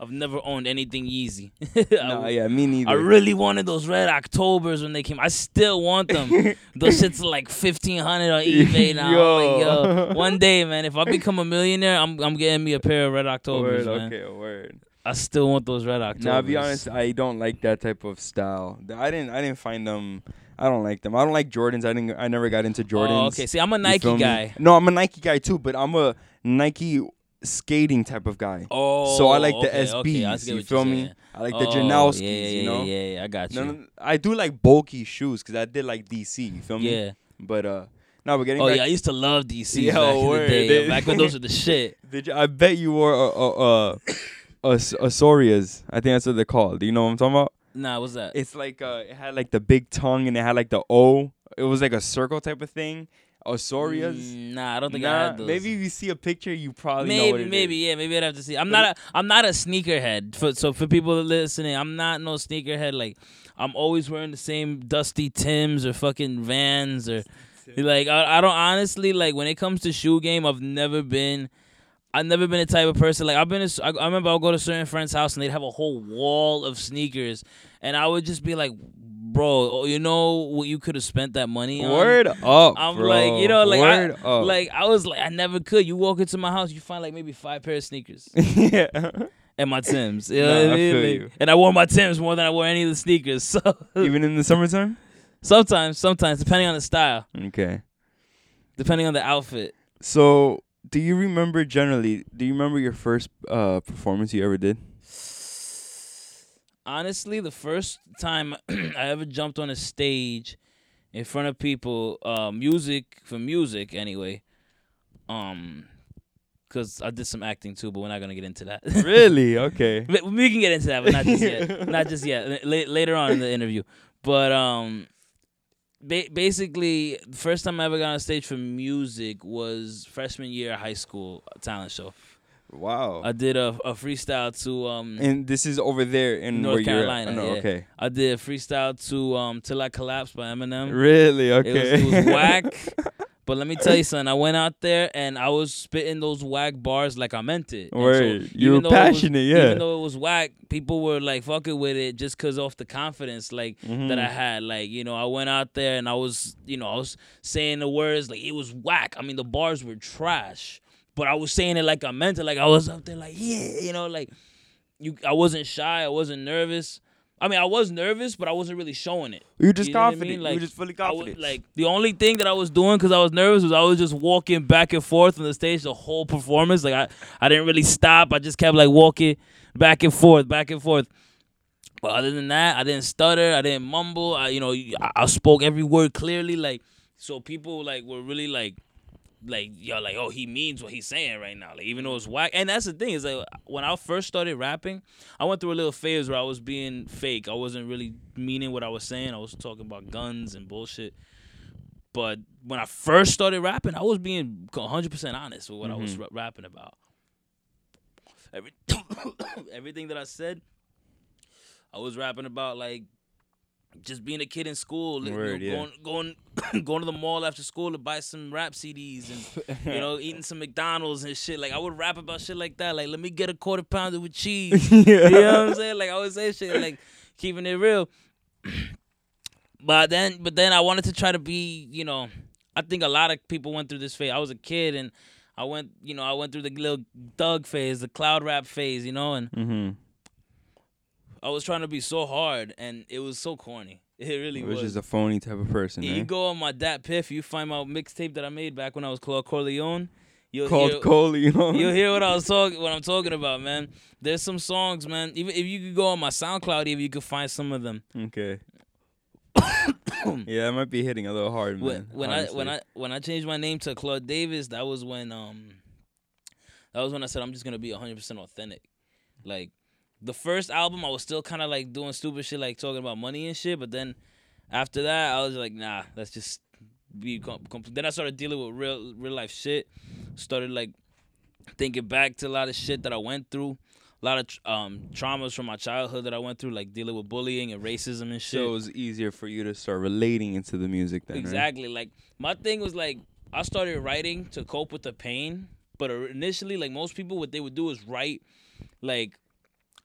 Speaker 1: I've never owned anything Yeezy.
Speaker 2: No, (laughs)
Speaker 1: I,
Speaker 2: yeah, me neither.
Speaker 1: I really wanted those red Octobers when they came. I still want them. (laughs) Those shits are like fifteen hundred on eBay (laughs) now. I'm like,
Speaker 2: Yo.
Speaker 1: yo, one day, man, if I become a millionaire, I'm I'm getting me a pair of red Octobers,
Speaker 2: word.
Speaker 1: man.
Speaker 2: Okay, word.
Speaker 1: I still want those red Octobers.
Speaker 2: Now, I'll be honest, I don't like that type of style. I didn't. I didn't find them. I don't like them. I don't like Jordans. I didn't. I never got into oh, Jordans.
Speaker 1: Oh, okay. See, I'm a Nike guy.
Speaker 2: No, I'm a Nike guy too, but I'm a Nike skating type of guy.
Speaker 1: Oh,
Speaker 2: so I like the
Speaker 1: okay,
Speaker 2: SBs.
Speaker 1: okay,
Speaker 2: you feel me?
Speaker 1: saying.
Speaker 2: I like the
Speaker 1: Oh,
Speaker 2: Janoskis.
Speaker 1: Yeah, yeah,
Speaker 2: you know.
Speaker 1: yeah, yeah, I got you.
Speaker 2: No, no, I do like bulky shoes because I did like DC. You feel me?
Speaker 1: yeah.
Speaker 2: But uh, no, we're getting
Speaker 1: Oh yeah, I used to love DC (laughs)
Speaker 2: Yo,
Speaker 1: back in the
Speaker 2: word,
Speaker 1: day.
Speaker 2: they-
Speaker 1: back when those were the (laughs) shit.
Speaker 2: Did you, I bet you wore uh uh, uh (coughs) As- Asorias. I think that's what they're called. Do you know what I'm talking about?
Speaker 1: Nah, what's that?
Speaker 2: It's like uh, it had like the big tongue and it had like the O. It was like a circle type of thing. Asorias.
Speaker 1: Mm, nah, I don't think I
Speaker 2: Nah,
Speaker 1: had those.
Speaker 2: maybe if you see a picture, you probably know what
Speaker 1: maybe, maybe,
Speaker 2: is.
Speaker 1: yeah, maybe I'd have to see. I'm not a, I'm not a sneakerhead. For so for people listening, I'm not no sneakerhead. Like I'm always wearing the same dusty Tims or fucking Vans or like I, I don't honestly like when it comes to shoe game. I've never been. I've never been a type of person like I've been. A, I, I remember I'll go to certain friend's house and they'd have a whole wall of sneakers, and I would just be like, "Bro, oh, you know what you could have spent that money on?"
Speaker 2: Word up,
Speaker 1: I'm
Speaker 2: bro.
Speaker 1: like, you know, like
Speaker 2: Word
Speaker 1: I,
Speaker 2: up.
Speaker 1: like I was like, I never could. You walk into my house, you find like maybe five pair of sneakers (laughs)
Speaker 2: yeah.
Speaker 1: and my Tims. You know what
Speaker 2: I
Speaker 1: I mean?
Speaker 2: feel
Speaker 1: Like,
Speaker 2: you.
Speaker 1: And I wore my Tims more than I wore any of the sneakers. (laughs) So
Speaker 2: Even in the summertime.
Speaker 1: sometimes, sometimes, depending on the style,
Speaker 2: Okay.
Speaker 1: depending on the outfit.
Speaker 2: So, do you remember generally? Do you remember your first uh performance you ever did?
Speaker 1: Honestly, the first time (clears throat) I ever jumped on a stage in front of people, uh, music for music anyway. Um, cause I did some acting too, but we're not gonna get into that. (laughs)
Speaker 2: really? Okay. (laughs)
Speaker 1: We can get into that, but not just yet. (laughs) not just yet. La- later on in the interview. But um, ba- basically, the first time I ever got on stage for music was freshman year high school talent show.
Speaker 2: Wow.
Speaker 1: I did a, a freestyle to um.
Speaker 2: and this is over there in
Speaker 1: North
Speaker 2: where you're at.
Speaker 1: Carolina,
Speaker 2: Oh, no,
Speaker 1: yeah.
Speaker 2: Okay.
Speaker 1: I did a freestyle to um "Till I Collapse" by Eminem.
Speaker 2: Really?
Speaker 1: It was,
Speaker 2: Okay.
Speaker 1: it was (laughs) whack. But let me tell you something. I went out there and I was spitting those whack bars like I meant it. And so
Speaker 2: you were
Speaker 1: it was-
Speaker 2: passionate, yeah.
Speaker 1: Even though it was whack, people were like fucking with it just cause off the confidence like that I had. Like you know, I went out there and I was you know I was saying the words like it was whack. I mean the bars were trash, but I was saying it like I meant it. Like I was up there like yeah, you know, like you. I wasn't shy. I wasn't nervous. I mean, I was nervous, but I wasn't really showing it.
Speaker 2: You're just
Speaker 1: you know what I
Speaker 2: confident.
Speaker 1: mean?
Speaker 2: you
Speaker 1: Like,
Speaker 2: were just fully
Speaker 1: I was,
Speaker 2: confident.
Speaker 1: like the only thing that I was doing because I was nervous was I was just walking back and forth on the stage the whole performance. Like I, I didn't really stop. I just kept like walking back and forth, back and forth. But other than that, I didn't stutter. I didn't mumble. I, you know, I, I spoke every word clearly. Like so, people like were really like, like yo, like oh, he means what he's saying right now. Like even though it's whack. And that's the thing is like when I first started rapping, I went through a little phase where I was being fake. I wasn't really meaning what I was saying. I was talking about guns and bullshit. But when I first started rapping, I was being 100% honest with what I was
Speaker 2: Mhm.
Speaker 1: ra- rapping about. Every, (coughs) everything that I said, I was rapping about like just being a kid in school, you know,
Speaker 2: yeah.
Speaker 1: going going (coughs) going to the mall after school to buy some rap CDs and you know (laughs) eating some McDonald's and shit. Like I would rap about shit like that. Like let me get a quarter pounder with cheese. (laughs)
Speaker 2: yeah.
Speaker 1: You know what I'm saying? Like I would say shit like keeping it real. (clears throat) But then but then I wanted to try to be, you know, I think a lot of people went through this phase. I was a kid and I went, you know, I went through the little Doug phase, the cloud rap phase, you know, and
Speaker 2: Mm-hmm.
Speaker 1: I was trying to be so hard and it was so corny. (laughs) It really
Speaker 2: It was just a phony type of person.
Speaker 1: you
Speaker 2: eh?
Speaker 1: go on my DatPiff, you find my mixtape that I made back when I was called Corleone. You'll
Speaker 2: Called
Speaker 1: hear,
Speaker 2: know.
Speaker 1: You'll hear what I was talking, what I'm talking about, man. There's some songs, man. Even if you could go on my SoundCloud, even you could find some of them.
Speaker 2: Okay. (coughs) Yeah, I might be hitting a little hard,
Speaker 1: when,
Speaker 2: man.
Speaker 1: when I when. I when I changed my name to Claude Davis, that was when um that was when I said I'm just gonna be 100 percent authentic. Like the first album, I was still kind of like doing stupid shit, like talking about money and shit. But then after that, I was like, nah, let's just be. Com- com-. Then I started dealing with real real life shit. Started like thinking back to a lot of shit that I went through. A lot of um, traumas from my childhood that I went through, like dealing with bullying and racism and shit.
Speaker 2: so it was easier for you to start relating into the music then, right?
Speaker 1: Exactly. Like my thing was like I started writing to cope with the pain, but initially, like most people, what they would do is write like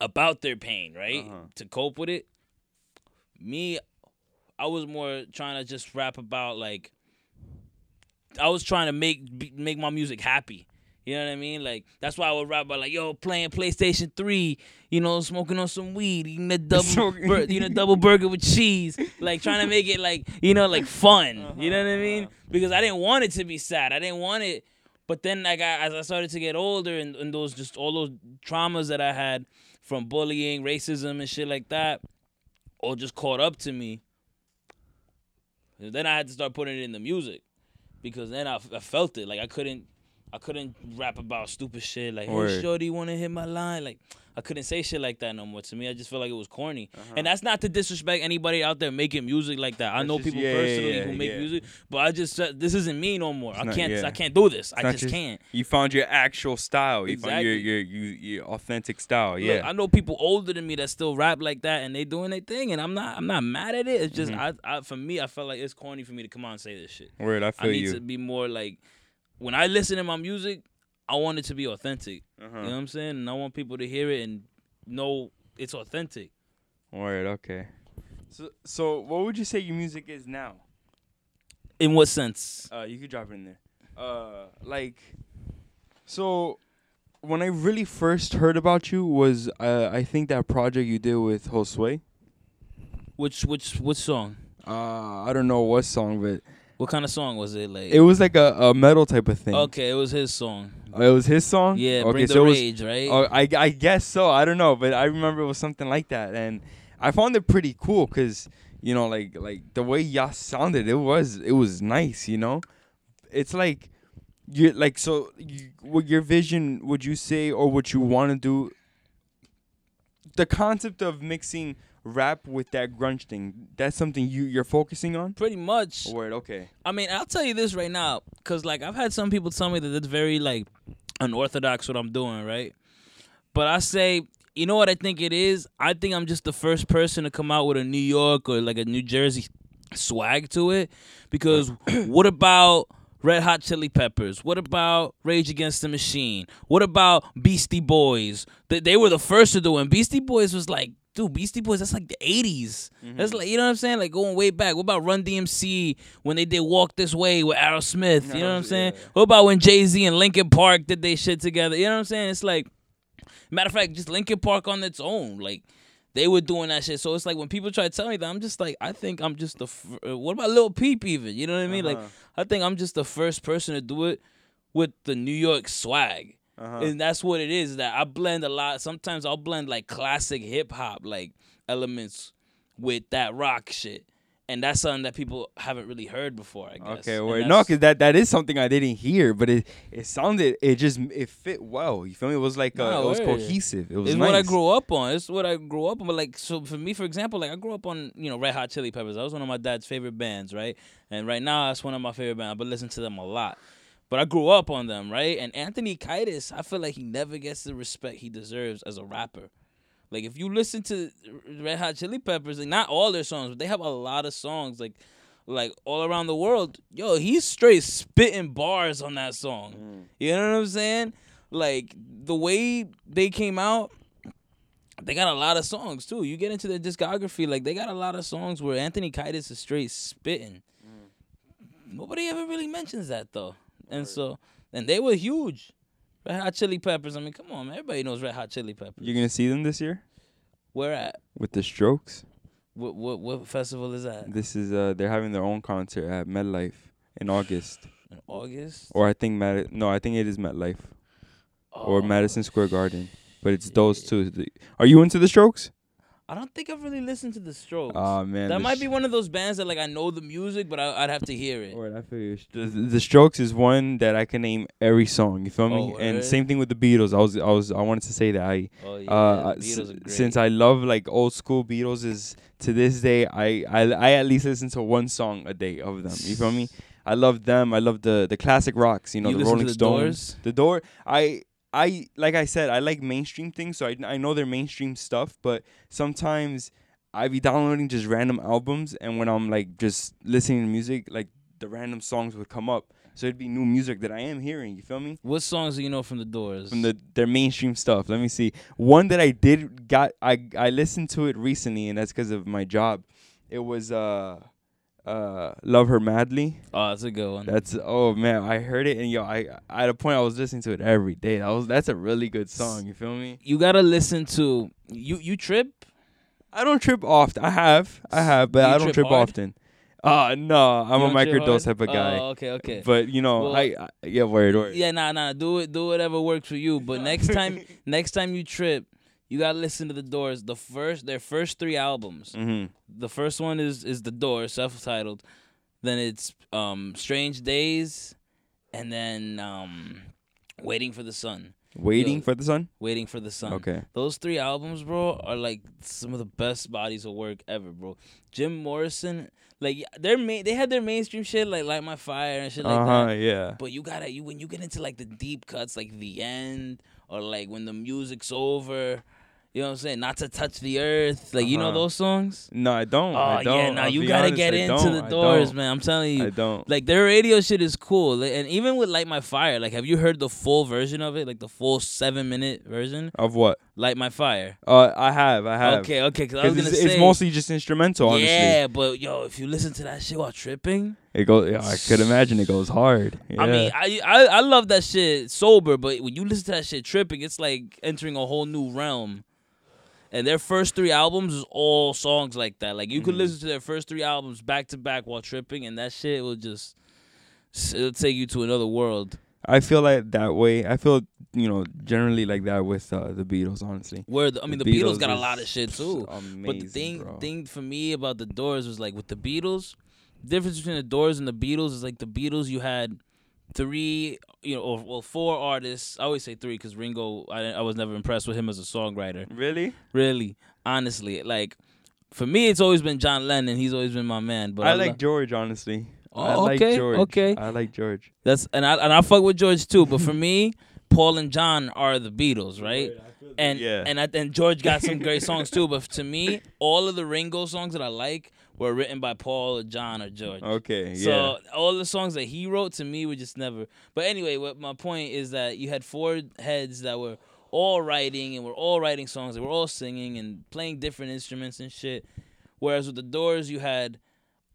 Speaker 1: about their pain, right,
Speaker 2: Uh-huh.
Speaker 1: to cope with it. Me, I was more trying to just rap about like I was trying to make make my music happy. You know what I mean? Like that's why I would rap about like yo playing PlayStation Three, you know, smoking on some weed, eating a double, (laughs)
Speaker 2: Smoking-
Speaker 1: bur- you know, double burger with cheese, like trying to make it like you know like fun. You know what I mean? Because I didn't want it to be sad. I didn't want it. But then like I, as I started to get older and, and those just all those traumas that I had from bullying, racism, and shit like that, all just caught up to me. And then I had to start putting it in the music because then I, I felt it. Like I couldn't, I couldn't rap about stupid shit like, "Hey, shorty, want to hit my line?" Like I couldn't say shit like that no more. To me, I just felt like it was corny.
Speaker 2: Uh-huh.
Speaker 1: And that's not to disrespect anybody out there making music like that. I
Speaker 2: That's
Speaker 1: know
Speaker 2: just-
Speaker 1: people
Speaker 2: yeah,
Speaker 1: personally
Speaker 2: yeah,
Speaker 1: who make
Speaker 2: yeah.
Speaker 1: music, but I just said this isn't me no more. I
Speaker 2: not-
Speaker 1: can't. I can't do this. I just,
Speaker 2: just-
Speaker 1: can't.
Speaker 2: You found your actual style. You found your
Speaker 1: Exactly.
Speaker 2: your your, your authentic style.
Speaker 1: Look,
Speaker 2: Yeah.
Speaker 1: I know people older than me that still rap like that and they doing their thing, and I'm not, I'm not mad at it. It's just,
Speaker 2: Mhm.
Speaker 1: I, I, for me, I felt like it's corny for me to come on and say this shit.
Speaker 2: Word, I feel you.
Speaker 1: I need
Speaker 2: you.
Speaker 1: to be more like when I listen to my music, I want it to be authentic.
Speaker 2: Uh-huh.
Speaker 1: You know what I'm saying? And I want people to hear it and know it's authentic.
Speaker 2: Word, okay. So so what would you say your music is now?
Speaker 1: In what sense?
Speaker 2: Uh, you could drop it in there. Uh, like, so when I really first heard about you was uh, I think that project you did with Josue.
Speaker 1: Which which which song?
Speaker 2: Uh, I don't know what song, but
Speaker 1: What kind of song was it? Like
Speaker 2: it was like a, a metal type of thing.
Speaker 1: okay, it was his song.
Speaker 2: Uh, it was his song.
Speaker 1: Yeah,
Speaker 2: Okay,
Speaker 1: bring the
Speaker 2: so it was-
Speaker 1: rage, right?
Speaker 2: Oh, I I guess so. I don't know, but I remember it was something like that, and I found it pretty cool because you know, like like the way y'all sounded, it was it was nice. You know, it's like you like so. You, what your vision would you say, or what you want to do? The concept of mixing rap with that grunge thing, that's something you you're focusing on.
Speaker 1: Pretty much.
Speaker 2: Word, okay.
Speaker 1: I mean, I'll tell you this right now, cause like I've had some people tell me that it's very like unorthodox what I'm doing, right? But I say, you know what I think it is? I think I'm just the first person to come out with a New York or like a New Jersey swag to it, because (clears throat) what about Red Hot Chili Peppers? What about Rage Against the Machine? What about Beastie Boys? They, they were the first to do it. And Beastie Boys was like, dude, Beastie Boys, that's like the 80s. That's like, you know what I'm saying? Like going way back. What about Run DMC when they did Walk This Way with Aerosmith? You know what I'm saying?
Speaker 2: Yeah.
Speaker 1: What about when Jay Z and Linkin Park did they shit together? You know what I'm saying? It's like, matter of fact, just Linkin Park on its own. Like, they were doing that shit. So it's like when people try to tell me that, I'm just like, I think I'm just the. F- uh, what about Lil Peep even? You know what I mean? Like,
Speaker 2: Uh-huh.
Speaker 1: I think I'm just the first person to do it with the New York swag.
Speaker 2: Uh-huh.
Speaker 1: And that's what it is. That I blend a lot. Sometimes I'll blend like classic hip hop like elements with that rock shit, and that's something that people haven't really heard before. I guess.
Speaker 2: Okay, word. No, because that, that is something I didn't hear, but it it sounded it just it fit well. You feel me? It was like uh,
Speaker 1: Nah,
Speaker 2: it was cohesive. It was
Speaker 1: it's
Speaker 2: nice.
Speaker 1: what I grew up on. It's what I grew up on. But like, so for me, for example, like I grew up on you know Red Hot Chili Peppers. That was one of my dad's favorite bands, right? And right now, that's one of my favorite bands. I've been listening to them a lot. But I grew up on them, right? And Anthony Kiedis, I feel like he never gets the respect he deserves as a rapper. Like if you listen to Red Hot Chili Peppers, like not all their songs, but they have a lot of songs like like all around the world. Yo, he's straight spitting bars on that song.
Speaker 2: Mm.
Speaker 1: You know what I'm saying? Like the way they came out, they got a lot of songs too. You get into their discography, like they got a lot of songs where Anthony Kiedis is straight spitting. Nobody ever really mentions that though, and so and they were huge. Red Hot Chili Peppers. I mean, come on, man. Everybody knows Red Hot Chili Peppers.
Speaker 2: You're gonna see them this year
Speaker 1: Where at?
Speaker 2: with the Strokes.
Speaker 1: What what what festival is that?
Speaker 2: This is uh they're having their own concert at MetLife in August,
Speaker 1: In August?
Speaker 2: or I think Mad no I think it is MetLife or
Speaker 1: Oh,
Speaker 2: Madison Square Garden, but it's those two. Are you into the Strokes?
Speaker 1: I don't think I've really listened to the Strokes.
Speaker 2: Oh man,
Speaker 1: that might
Speaker 2: Sh-
Speaker 1: be one of those bands that like I know the music, but I, I'd have to hear it.
Speaker 2: Word, I feel you. The, the Strokes is one that I can name every song. You feel me?
Speaker 1: Oh,
Speaker 2: and same thing with the Beatles. I was I was I wanted to say that I
Speaker 1: Oh yeah,
Speaker 2: uh s-
Speaker 1: Beatles are great.
Speaker 2: since I love like old school Beatles is to this day I, I I at least listen to one song a day of them. You feel me? (sighs) I love them. I love the the classic rocks. You know
Speaker 1: You
Speaker 2: the
Speaker 1: listen to
Speaker 2: Rolling
Speaker 1: the
Speaker 2: Stones.
Speaker 1: Doors?
Speaker 2: The Door. I I like I said I like mainstream things, so I I know they're mainstream stuff, but sometimes I be downloading just random albums, and when I'm like just listening to music, like the random songs would come up. So it'd be new music that I am hearing. You feel me?
Speaker 1: What songs do you know from the Doors?
Speaker 2: From the their mainstream stuff. Let me see. One that I did got I I listened to it recently, and that's because of my job. It was uh uh love her madly.
Speaker 1: oh, that's a good one.
Speaker 2: That's oh man, I heard it and yo, I at a point I was listening to it every day. That was that's a really good song. You feel me?
Speaker 1: you gotta listen to you. You trip.
Speaker 2: I don't trip often. I have, I have, but
Speaker 1: You
Speaker 2: I don't
Speaker 1: trip
Speaker 2: trip, often. Uh no, I'm
Speaker 1: You
Speaker 2: a microdose type of guy.
Speaker 1: Oh, okay, okay.
Speaker 2: But you know,
Speaker 1: Well,
Speaker 2: I, I yeah, word, word.
Speaker 1: yeah, nah, nah. Do it. Do whatever works for you. But (laughs) next time, next time you trip, you gotta listen to the Doors. The first, their first three albums.
Speaker 2: Mhm.
Speaker 1: The first one is is the Doors, self-titled. Then it's um Strange Days, and then um Waiting for the Sun.
Speaker 2: Waiting
Speaker 1: Yo.
Speaker 2: for the sun.
Speaker 1: Waiting for the Sun.
Speaker 2: Okay.
Speaker 1: Those three albums, bro, are like some of the best bodies of work ever, bro. Jim Morrison, like they're main, they had their mainstream shit like Light My Fire and shit like
Speaker 2: uh huh.
Speaker 1: that.
Speaker 2: Yeah.
Speaker 1: But you gotta you when you get into like the deep cuts, like the end, or like when the music's over, you know what I'm saying? Not to touch the earth, like you know
Speaker 2: Uh-huh.
Speaker 1: those songs.
Speaker 2: No, I don't.
Speaker 1: Oh
Speaker 2: I don't.
Speaker 1: yeah, now
Speaker 2: I'll
Speaker 1: you
Speaker 2: be
Speaker 1: gotta
Speaker 2: honest,
Speaker 1: get
Speaker 2: I
Speaker 1: into
Speaker 2: don't,
Speaker 1: the
Speaker 2: I
Speaker 1: Doors,
Speaker 2: don't.
Speaker 1: man. I'm telling you.
Speaker 2: I don't.
Speaker 1: Like their radio shit is cool, Like, and even with Light My Fire, like have you heard the full version of it, like the full seven minute version,
Speaker 2: Of what?
Speaker 1: Light My Fire?
Speaker 2: Uh, I have. I have.
Speaker 1: Okay, okay, because I was
Speaker 2: 'Cause
Speaker 1: gonna
Speaker 2: it's,
Speaker 1: say
Speaker 2: it's mostly just instrumental. Honestly,
Speaker 1: yeah, but yo, if you listen to that shit while tripping,
Speaker 2: it goes. Yeah, I could imagine it goes hard. Yeah.
Speaker 1: I mean, I, I I love that shit sober, but when you listen to that shit tripping, it's like entering a whole new realm. And their first three albums is all songs like that. Like you could
Speaker 2: Mhm.
Speaker 1: listen to their first three albums back to back while tripping, and that shit will just it'll take you to another world.
Speaker 2: I feel like that way. I feel you know generally like that with uh, the Beatles. Honestly,
Speaker 1: Where the, I mean, the, Beatles, got a lot of shit too.
Speaker 2: Amazing,
Speaker 1: But the thing
Speaker 2: bro.
Speaker 1: thing for me about the Doors was like with the Beatles, the difference between the Doors and the Beatles is like the Beatles you had three, you know, or well four artists. I always say three because Ringo, I I was never impressed with him as a songwriter.
Speaker 2: Really?
Speaker 1: Really, honestly, like for me, it's always been John Lennon. He's always been my man. But
Speaker 2: I
Speaker 1: lo-
Speaker 2: like George. Honestly, oh, I
Speaker 1: Oh,
Speaker 2: like
Speaker 1: okay,
Speaker 2: George.
Speaker 1: okay.
Speaker 2: I like George.
Speaker 1: that's and I and I fuck with George too. But for (laughs) me, Paul and John are the Beatles, right? And
Speaker 2: Yeah.
Speaker 1: and I, and George got some great (laughs) songs too. But to me, all of the Ringo songs that I like were written by Paul or John or George.
Speaker 2: Okay. Yeah.
Speaker 1: So all the songs that he wrote to me were just never. But anyway, what my point is that you had four heads that were all writing and were all writing songs. They were all singing and playing different instruments and shit. Whereas with the Doors, you had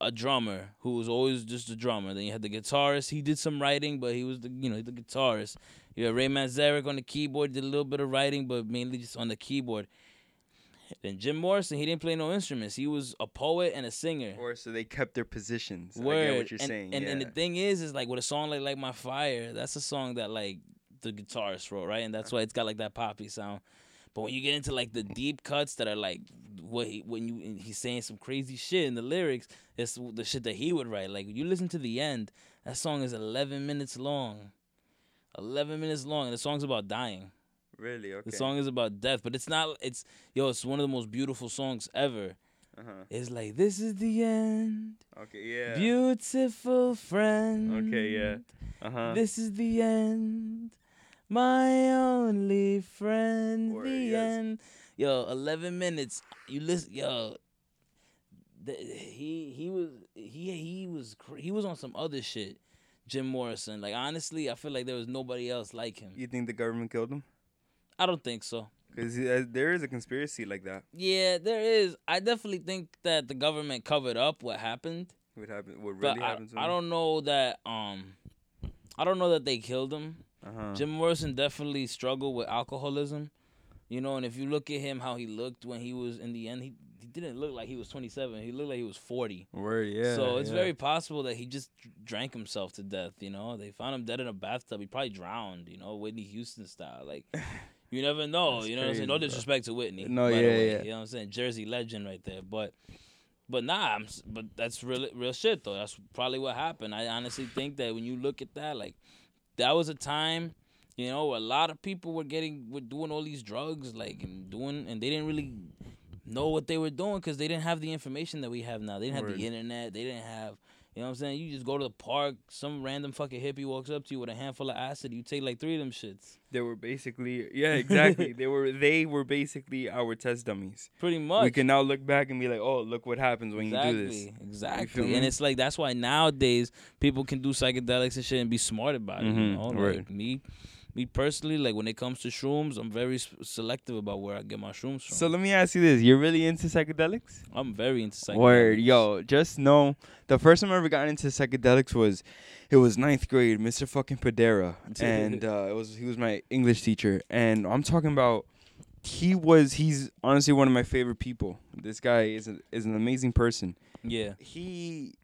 Speaker 1: a drummer who was always just a drummer. Then you had the guitarist. He did some writing, but he was the you know the guitarist. You had Ray Manzarek on the keyboard, did a little bit of writing, but mainly just on the keyboard. Then Jim Morrison, he didn't play no instruments. He was a poet and a singer.
Speaker 2: or so they kept their positions. I
Speaker 1: Word.
Speaker 2: get what you're
Speaker 1: and,
Speaker 2: saying.
Speaker 1: And,
Speaker 2: yeah.
Speaker 1: and the thing is, is like with a song like "Light My Fire," that's a song that like the guitarist wrote, right? And that's why it's got like that poppy sound. But when you get into like the deep cuts that are like what he, when you he's saying some crazy shit in the lyrics, it's the shit that he would write. Like when you listen to the end, that song is 11 minutes long. 11 minutes long, and the song's about dying.
Speaker 2: Really okay.
Speaker 1: The song is about death, but it's not. It's yo, it's one of the most beautiful songs ever.
Speaker 2: Uh-huh.
Speaker 1: It's like this is the end.
Speaker 2: Okay. Yeah.
Speaker 1: Beautiful friend.
Speaker 2: Okay, yeah. Uh huh.
Speaker 1: This is the end. My only friend.
Speaker 2: Word,
Speaker 1: the
Speaker 2: yes.
Speaker 1: end. Yo, 11 minutes. You listen, yo. The, he he was he he was he was on some other shit. Jim Morrison. Like honestly, I feel like there was nobody else like him.
Speaker 2: You think the government killed him?
Speaker 1: I don't think so.
Speaker 2: Because there is a conspiracy like that.
Speaker 1: Yeah, there is. I definitely think that the government covered up what happened.
Speaker 2: What happened? What really
Speaker 1: I,
Speaker 2: happened to him?
Speaker 1: I don't know that um I don't know that they killed him.
Speaker 2: Uh-huh.
Speaker 1: Jim Morrison definitely struggled with alcoholism. You know, and if you look at him how he looked when he was in the end, he, he didn't look like he was 27. He looked like he was 40.
Speaker 2: Word. Yeah.
Speaker 1: so it's
Speaker 2: yeah.
Speaker 1: very possible that he just drank himself to death, you know? They found him dead in a bathtub. He probably drowned, you know, Whitney Houston style. Like (laughs) You never know.
Speaker 2: That's
Speaker 1: you know what I'm saying? No
Speaker 2: crazy, bro.
Speaker 1: disrespect to Whitney.
Speaker 2: No,
Speaker 1: by the
Speaker 2: yeah,
Speaker 1: way.
Speaker 2: yeah.
Speaker 1: You know what I'm saying? Jersey legend right there. But but nah, I'm, but that's real real shit though. That's probably what happened. I honestly think that when you look at that, like that was a time, you know, a lot of people were getting were doing all these drugs, like and doing, and they didn't really know what they were doing because they didn't have the information that we have now. They didn't have the internet. They didn't have. You know what I'm saying? You just go to the park, some random fucking hippie walks up to you with a handful of acid, you take like three of them shits.
Speaker 2: They were basically yeah, exactly. (laughs) they were they were basically our test dummies.
Speaker 1: Pretty much.
Speaker 2: We can now look back and be like, oh, look what happens when
Speaker 1: exactly,
Speaker 2: you do this.
Speaker 1: Exactly. And it's like that's why nowadays people can do psychedelics and shit and be smart about it. You
Speaker 2: Mhm,
Speaker 1: know, like
Speaker 2: word.
Speaker 1: me, me personally, like when it comes to shrooms, I'm very s- selective about where I get my shrooms from.
Speaker 2: So let me ask you this: You're really into psychedelics?
Speaker 1: I'm very into psychedelics.
Speaker 2: Word, yo, just know the first time I ever got into psychedelics was it was ninth grade, Mr. fucking Padera, (laughs) and uh, it was he was my English teacher, and I'm talking about he was he's honestly one of my favorite people. This guy is a, is an amazing person.
Speaker 1: Yeah.
Speaker 2: He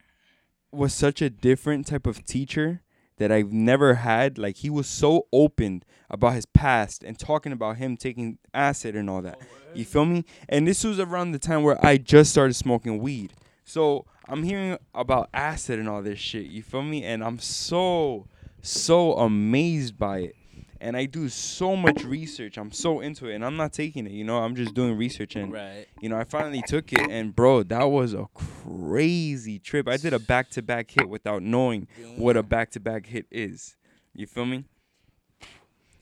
Speaker 2: was such a different type of teacher that I've never had. Like he was so open about his past and talking about him taking acid and all that. You feel me? And this was around the time where I just started smoking weed. So I'm hearing about acid and all this shit. You feel me? And I'm so, so amazed by it. And I do so much research. I'm so into it. And I'm not taking it, you know? I'm just doing research. And,
Speaker 1: Right.
Speaker 2: you know, I finally took it. And, bro, that was a crazy trip. I did a back to back hit without knowing what a back to back hit is. You feel me?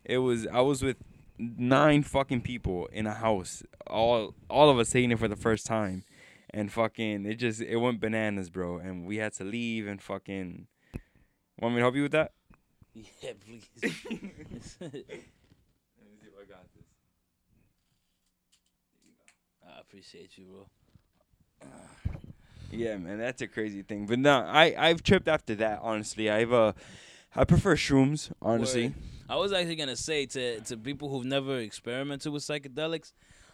Speaker 2: It was, I was with nine fucking people in a house, all all of us taking it for the first time, and fucking it just it went bananas, bro. And we had to leave and fucking. Want me to help you with that?
Speaker 1: Yeah, please. (laughs) (laughs)
Speaker 2: Let me see if I got this.
Speaker 1: I appreciate you, bro. (sighs)
Speaker 2: Yeah, man, that's a crazy thing. But no, I I've tripped after that. Honestly, I've uh, I prefer shrooms. Honestly,
Speaker 1: Word. I was actually gonna say to to people who've never experimented with psychedelics,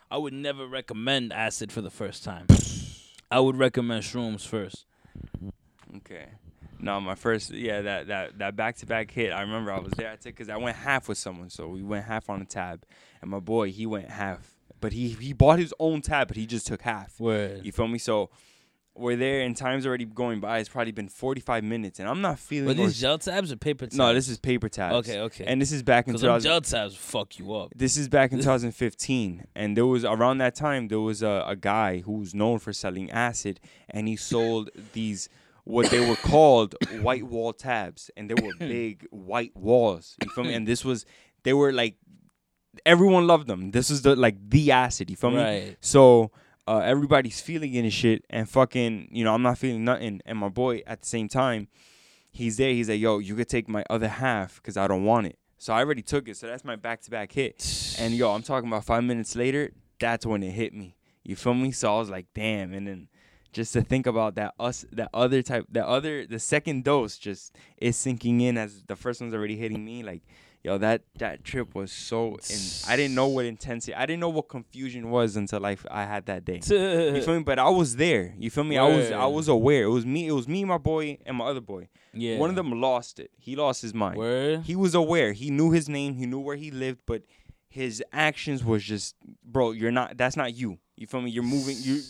Speaker 1: I would never recommend acid for the first time. (sighs) I would recommend shrooms first.
Speaker 2: Okay. No, my first, yeah, that that that back to back hit. I remember I was there. I took because I went half with someone, so we went half on a tab, and my boy he went half, but he he bought his own tab, but he just took half.
Speaker 1: Word.
Speaker 2: You feel me? So we're there, and time's already going by. It's probably been forty five minutes, and I'm not feeling.
Speaker 1: But these gel tabs or paper tabs?
Speaker 2: no, this is paper tabs.
Speaker 1: Okay, okay.
Speaker 2: And this is back in
Speaker 1: Because
Speaker 2: 2000.
Speaker 1: gel tabs fuck you up.
Speaker 2: This is back in (laughs) 2015, and there was around that time there was a, a guy who was known for selling acid, and he sold these what they were called (coughs) white wall tabs, and they were (laughs) big white walls. You feel me? And this was they were like everyone loved them. This was the like the acid. You feel me? So uh, everybody's feeling it and shit, and fucking, you know, I'm not feeling nothing. And my boy, at the same time, he's there. He's like, "Yo, you could take my other half because I don't want it." So I already took it. So that's my back-to-back hit. (sighs) And yo, I'm talking about five minutes later. That's when it hit me. You feel me? So I was like, "Damn!" And then just to think about that, us, that other type, that other, the second dose just is sinking in as the first one's already hitting me. Like, yo, that that trip was so. In, I didn't know what intensity. I didn't know what confusion was until like I had that day. (laughs) You feel me? But I was there. You feel me? I was I was aware. It was me. It was me, my boy, and my other boy.
Speaker 1: yeah.
Speaker 2: One of them lost it. He lost his mind.
Speaker 1: Word.
Speaker 2: He was aware. He knew his name. He knew where he lived, but his actions was just, bro. You're not. That's not you. You feel me? You're moving. You.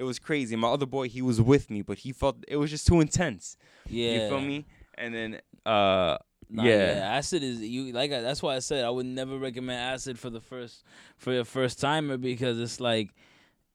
Speaker 2: It was crazy. My other boy, he was with me, but he felt it was just too intense.
Speaker 1: Yeah.
Speaker 2: You feel me? And then, uh,
Speaker 1: Nah,
Speaker 2: yeah.
Speaker 1: acid is you like I, that's why I said I would never recommend acid for the first for your first timer because it's like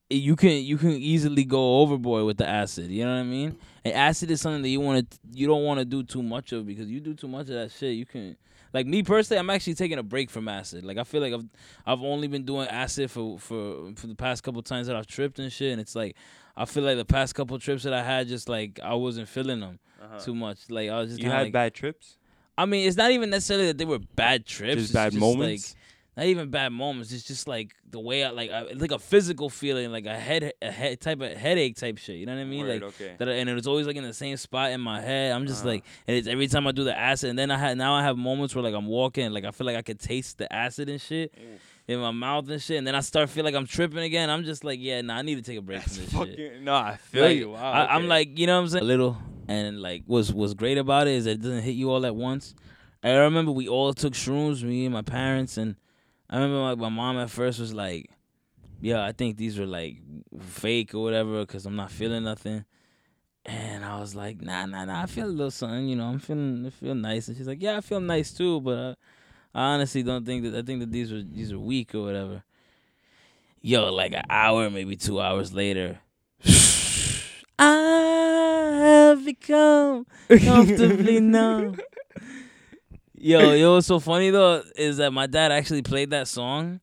Speaker 1: you can you can easily go overboard with the acid. You know what I mean? And acid is something that you want to you don't want to do too much of because you do too much of that shit, you can. Like me personally, I'm actually taking a break from acid. Like I feel like I've I've only been doing acid for for for the past couple times that I've tripped and shit, and it's like I feel like the past couple trips that I had, just like I wasn't feeling them
Speaker 2: Uh-huh.
Speaker 1: too much. Like I was just
Speaker 2: You had
Speaker 1: like,
Speaker 2: bad trips,
Speaker 1: I mean, it's not even necessarily that they were bad trips.
Speaker 2: just
Speaker 1: it's
Speaker 2: bad
Speaker 1: just,
Speaker 2: moments.
Speaker 1: Like, not even bad moments. It's just like the way I like, I, like a physical feeling, like a head, a head type of headache type shit. You know what I mean?
Speaker 2: Word,
Speaker 1: like
Speaker 2: okay.
Speaker 1: that, and it was always like in the same spot in my head. I'm just
Speaker 2: Uh-huh.
Speaker 1: like, and it's every time I do the acid, and then I had now I have moments where like I'm walking, like I feel like I could taste the acid and shit in my mouth and shit, and then I start feel like I'm tripping again. I'm just like, yeah, nah, I need to take a break
Speaker 2: That's
Speaker 1: from this shit.
Speaker 2: No, I feel
Speaker 1: Like,
Speaker 2: you. Wow.
Speaker 1: I, I'm like, you know what I'm saying? A little. And like what's what's great about it is that it doesn't hit you all at once. I remember we all took shrooms, me and my parents, and I remember like my mom at first was like, "Yeah, I think these were like fake or whatever because I'm not feeling nothing." And I was like, "Nah, nah, nah. I feel a little something. You know, I'm feeling, I feel nice." And she's like, "Yeah, I feel nice too, but uh, I honestly don't think that. I think that these are these are weak or whatever." Yo, like an hour, maybe two hours later, (sighs) I have become (laughs) comfortably numb. Yo, (laughs) yo, what's so funny though is that my dad actually played that song.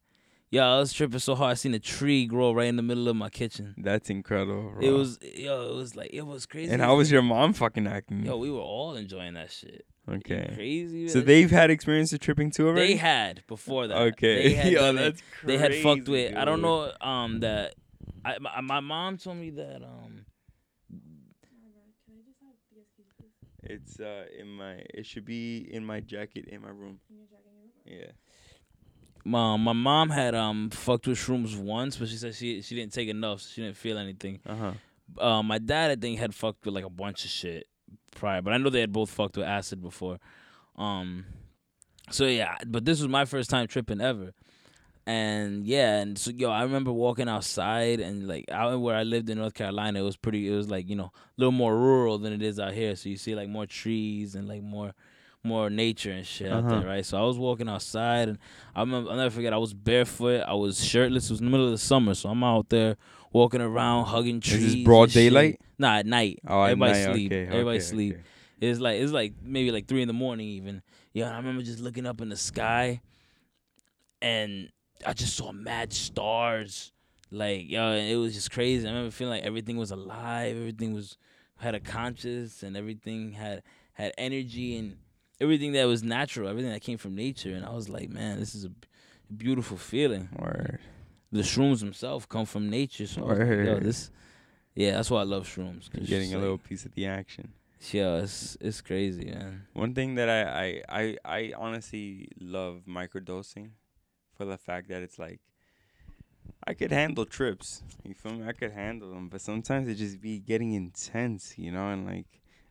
Speaker 1: Yo, I was tripping so hard. I seen a tree grow right in the middle of my kitchen.
Speaker 2: That's incredible. Bro.
Speaker 1: It was, yo, it was like it was crazy.
Speaker 2: And how was your mom fucking acting?
Speaker 1: Yo, we were all enjoying that shit.
Speaker 2: okay.
Speaker 1: Crazy.
Speaker 2: So they've
Speaker 1: shit.
Speaker 2: had experience of tripping too already.
Speaker 1: they had before that.
Speaker 2: Okay.
Speaker 1: They had (laughs)
Speaker 2: Yo,
Speaker 1: done it.
Speaker 2: that's
Speaker 1: they had fucked
Speaker 2: crazy,
Speaker 1: with. I don't know. Um, that I my, my mom told me that um
Speaker 2: It's uh in my. It should be in my jacket in my room. Yeah.
Speaker 1: my my mom had um fucked with shrooms once, but she said she she didn't take enough, so she didn't feel anything.
Speaker 2: Uh huh.
Speaker 1: Uh, my dad I think had fucked with like a bunch of shit prior, but I know they had both fucked with acid before. Um, so yeah, but this was my first time tripping ever, and yeah, and so yo, I remember walking outside and like out where I lived in North Carolina, it was pretty. It was like you know a little more rural than it is out here, so you see like more trees and like more. More nature and shit out
Speaker 2: Uh-huh.
Speaker 1: there, right? So I was walking outside, and I remember I'll never forget. I was barefoot, I was shirtless. It was in the middle of the summer, so I'm out there walking around, hugging trees.
Speaker 2: Is this broad
Speaker 1: and shit.
Speaker 2: daylight?
Speaker 1: Nah, at night.
Speaker 2: Oh,
Speaker 1: Everybody
Speaker 2: night,
Speaker 1: sleep.
Speaker 2: okay,
Speaker 1: Everybody
Speaker 2: okay,
Speaker 1: sleep.
Speaker 2: okay.
Speaker 1: It's like it's like maybe like three in the morning even. Yeah, and I remember just looking up in the sky, and I just saw mad stars. Like yo, it was just crazy. I remember feeling like everything was alive. Everything was had a conscious, and everything had had energy and everything that was natural. Everything that came from nature. And I was like, man, this is a beautiful feeling.
Speaker 2: Word.
Speaker 1: The shrooms themselves come from nature. So like, yo, this. Yeah, that's why I love shrooms.
Speaker 2: You're getting a
Speaker 1: like-
Speaker 2: little piece of the action.
Speaker 1: Yeah, it's it's crazy, man.
Speaker 2: One thing that I, I, I, I honestly love microdosing for the fact that it's like I could handle trips. You feel me? I could handle them, but sometimes it just be getting intense, you know, and like,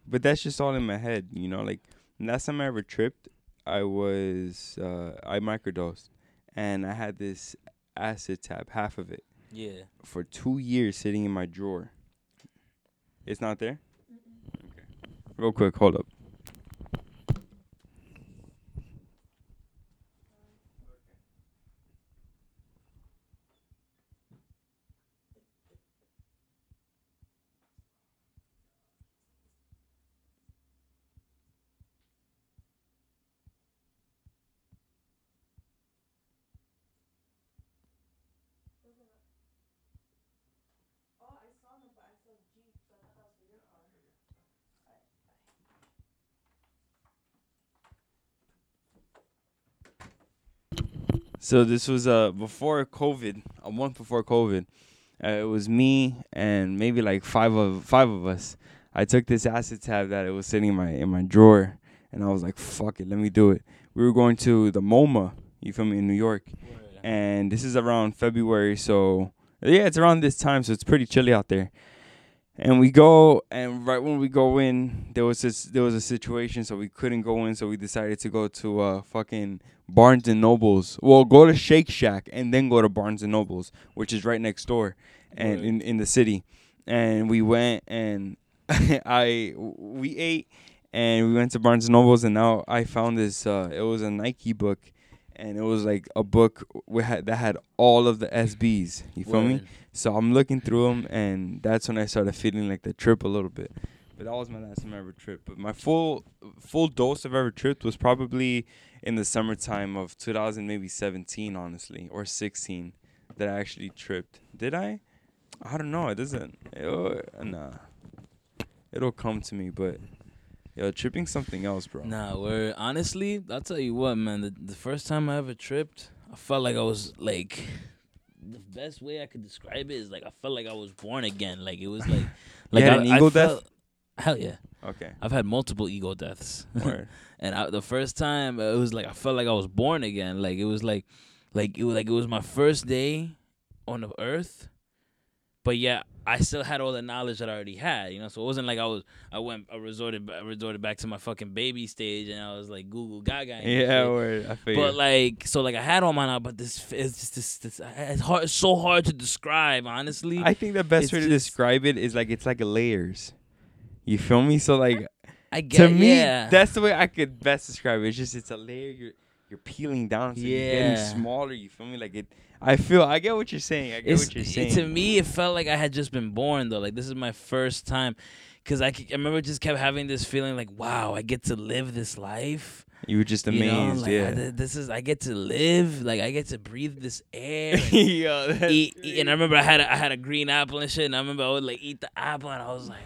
Speaker 2: but that's just all in my head, you know. Like last time I ever tripped, I was uh, I microdosed, and I had this acid tab, half of it,
Speaker 1: Yeah.
Speaker 2: for two years sitting in my drawer. It's not there. Okay. Real quick, hold up. So this was uh before COVID, a month before COVID. Uh, it was me and maybe like five of five of us. I took this acid tab that it was sitting in my in my drawer, and I was like, "Fuck it, let me do it." We were going to the MoMA, you feel me, in New York, and this is around February, so yeah, it's around this time, so it's pretty chilly out there. And we go, and right when we go in, there was this, there was a situation, so we couldn't go in, so we decided to go to uh fucking Barnes and Nobles. Well, go to Shake Shack and then go to Barnes and Nobles, which is right next door, and
Speaker 1: Right.
Speaker 2: in in the city. And we went and (laughs) I we ate and we went to Barnes and Nobles and now I found this. Uh, it was a Nike book, and it was like a book we had that had all of the SBs. You feel me?
Speaker 1: Word.
Speaker 2: So I'm looking through them, and that's when I started feeling like the trip a little bit. But that was my last time I ever tripped. But my full full dose of ever tripped was probably in the summertime of 2000, maybe 17, honestly, or 16, that I actually tripped. Did I? I don't know. It doesn't. It'll, nah. It'll come to me, but yo, tripping something else, bro.
Speaker 1: Nah, where honestly, I'll tell you what, man. The, the first time I ever tripped, I felt like I was like, the best way I could describe it is like I felt like I was born again. Like it was like, (laughs) like I,
Speaker 2: an ego
Speaker 1: I
Speaker 2: death?
Speaker 1: felt- Hell yeah,
Speaker 2: Okay.
Speaker 1: I've had multiple ego deaths. (laughs) And I, the first time uh, it was like I felt like I was born again. Like it was like, like it was like it was my first day on the earth, but yeah, I still had all the knowledge that I already had, you know. So it wasn't like I was I went I resorted I resorted back to my fucking baby stage and I was like Google Gaga.
Speaker 2: Yeah, word. I feel
Speaker 1: But like, so like I had all my knowledge, but this it's just this, this it's hard, it's so hard to describe, honestly.
Speaker 2: I think the best
Speaker 1: it's
Speaker 2: way to
Speaker 1: just-
Speaker 2: describe it is like it's like a layers. You feel me? So like
Speaker 1: I get
Speaker 2: to me,
Speaker 1: yeah.
Speaker 2: that's the way I could best describe it. It's just it's a layer you're you're peeling down, so you're getting
Speaker 1: Yeah.
Speaker 2: smaller. You feel me? Like it. I feel. I get what you're saying. I get
Speaker 1: It's,
Speaker 2: what you're
Speaker 1: it-
Speaker 2: saying.
Speaker 1: to me, it felt like I had just been born though. Like this is my first time, cause I, c- I remember just kept having this feeling like, wow, I get to live this life.
Speaker 2: you were just
Speaker 1: You
Speaker 2: amazed.
Speaker 1: know, like,
Speaker 2: yeah.
Speaker 1: Th- this is I get to live. Like I get to breathe this air. (laughs) and
Speaker 2: Yo, that's
Speaker 1: eat, eat- and I remember I had a, I had a green apple and shit, and I remember I would like eat the apple, and I was like,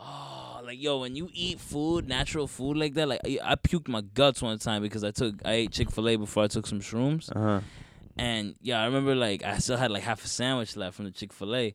Speaker 1: oh, like yo, when you eat food, natural food like that, like I, I puked my guts one time because I took I ate Chick Fil A before I took some shrooms,
Speaker 2: Uh-huh.
Speaker 1: and yeah, I remember like I still had like half a sandwich left from the Chick Fil A,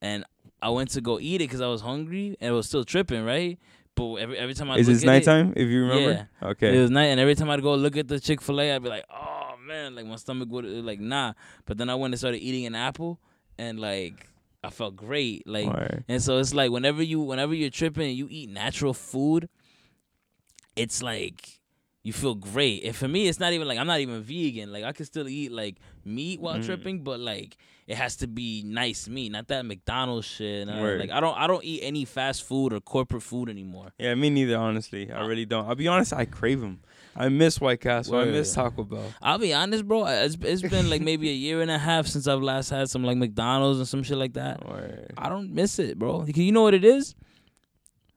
Speaker 1: and I went to go eat it because I was hungry and it was still tripping, right? But every every time I
Speaker 2: Is this
Speaker 1: at it-
Speaker 2: nighttime? If you remember.
Speaker 1: It
Speaker 2: Okay.
Speaker 1: It was night, and every time I'd go look at the Chick Fil A, I'd be like, "Oh man!" Like my stomach would like nah. But then I went and started eating an apple, and like I felt great. Like,
Speaker 2: Word.
Speaker 1: and so it's like whenever you whenever you're tripping and you eat natural food, it's like you feel great. And for me, it's not even like I'm not even vegan. Like I can still eat like meat while
Speaker 2: Mm.
Speaker 1: tripping, but like it has to be nice meat, not that McDonald's shit. I- like I don't I don't eat any fast food or corporate food anymore.
Speaker 2: Yeah, me neither. Honestly, I really don't. I'll be honest. I crave them. I miss White Castle. I miss Taco Bell.
Speaker 1: I'll be honest, bro. It's it's been like maybe a year and a half since I've last had some like McDonald's and some shit like that.
Speaker 2: Word.
Speaker 1: I don't miss it, bro. You know what it is.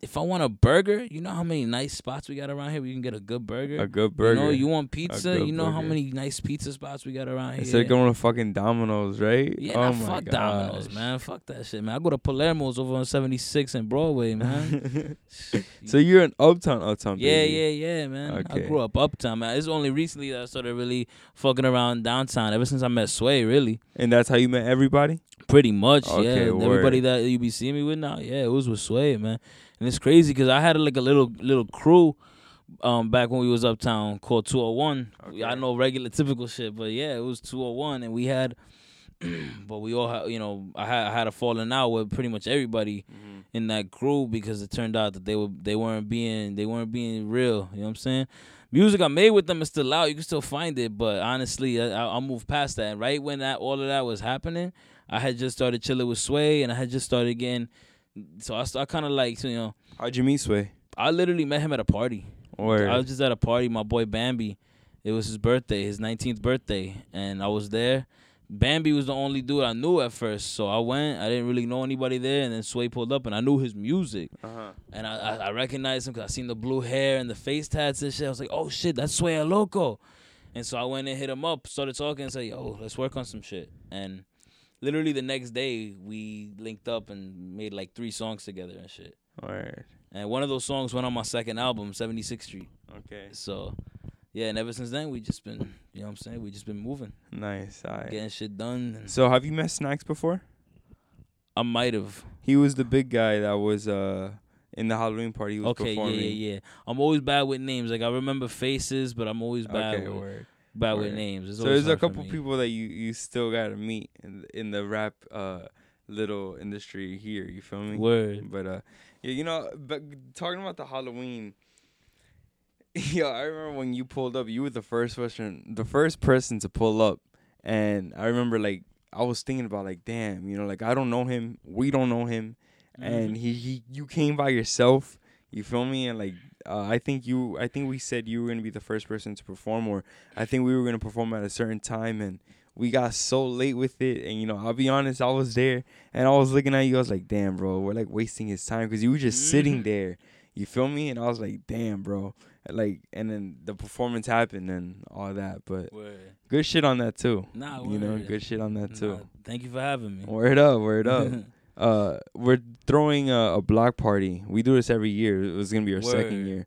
Speaker 1: If I want a burger, you know how many nice spots we got around here where you can get a good burger.
Speaker 2: A good burger.
Speaker 1: You know, you want pizza. You know how many nice pizza spots we got around here.
Speaker 2: Instead of going to fucking Domino's, right?
Speaker 1: yeah,
Speaker 2: oh
Speaker 1: nah, fuck Domino's, man. Fuck that shit, man. I go to Palermo's over on 76 and Broadway, man. (laughs)
Speaker 2: so you're an uptown, uptown.
Speaker 1: Yeah,
Speaker 2: baby.
Speaker 1: yeah, yeah, man. I grew up uptown, man. It's only recently that I started really fucking around downtown. Ever since I met Sway, really.
Speaker 2: And that's how you met everybody.
Speaker 1: Pretty much,
Speaker 2: Okay,
Speaker 1: yeah. Everybody that you be seeing me with now, yeah, it was with Sway, man. And it's crazy because I had like a little little crew, um, back when we was uptown called 201.
Speaker 2: Okay.
Speaker 1: I know regular typical shit, but yeah, it was 201, and we had, (clears throat) but we all had, you know, I had I had a falling out with pretty much everybody in that crew because it turned out that they were they weren't being they weren't being real. You know what I'm saying? Music I made with them is still out. You can still find it, but honestly, I, I, I moved past that. And right when that all of that was happening, I had just started chilling with Sway, and I had just started getting. So I, st- I kind of like you know
Speaker 2: How'd you meet Sway?
Speaker 1: I literally met him at a party.
Speaker 2: Or
Speaker 1: I was just at a party. My boy Bambi, it was his birthday, his 19th birthday, and I was there. Bambi was the only dude I knew at first, so I went. I didn't really know anybody there, and then Sway pulled up, and I knew his music,
Speaker 2: uh-huh.
Speaker 1: and I I, I recognized him because I seen the blue hair and the face tats and shit. I was like, oh shit, that's Sway El Loco, and so I went and hit him up, started talking, and said, yo, let's work on some shit, and literally the next day we linked up and made like three songs together and shit.
Speaker 2: Word.
Speaker 1: And one of those songs went on my second album, 76th Street.
Speaker 2: Okay.
Speaker 1: So, yeah, and ever since then, we just been, you know what I'm saying? We just been moving,
Speaker 2: Nice. Alright.
Speaker 1: getting shit done. And
Speaker 2: So have you met Snacks before?
Speaker 1: I might have.
Speaker 2: He was the big guy that was uh in the Halloween party. He was
Speaker 1: Okay, yeah,
Speaker 2: performing.
Speaker 1: yeah, yeah. I'm always bad with names. Like, I remember faces, but I'm always bad,
Speaker 2: Okay,
Speaker 1: with,
Speaker 2: word.
Speaker 1: Bad with names. It's
Speaker 2: So there's a couple people that you you still gotta meet in in the rap uh little industry here. You feel me?
Speaker 1: Word.
Speaker 2: But uh, yeah, you know, but talking about the Halloween. (laughs) Yeah, I remember when you pulled up. You were the first person, the first person to pull up, and I remember like I was thinking about like, damn, you know, like I don't know him, we don't know him, and
Speaker 1: Mhm.
Speaker 2: he he you came by yourself. You feel me? And like, uh, I think you, I think we said you were gonna be the first person to perform, or I think we were gonna perform at a certain time, and we got so late with it. And you know, I'll be honest, I was there, and I was looking at you. I was like, damn, bro, we're like wasting his time because you were just sitting
Speaker 1: Mhm.
Speaker 2: there. You feel me? And I was like, damn, bro. Like, and then the performance happened and all that. But
Speaker 1: Word.
Speaker 2: good shit on that too.
Speaker 1: Nah,
Speaker 2: You know, good shit on that too.
Speaker 1: Nah, thank you for having me.
Speaker 2: Word up, word up. (laughs) uh, we're throwing a, a block party. We do this every year. It was gonna be our second year.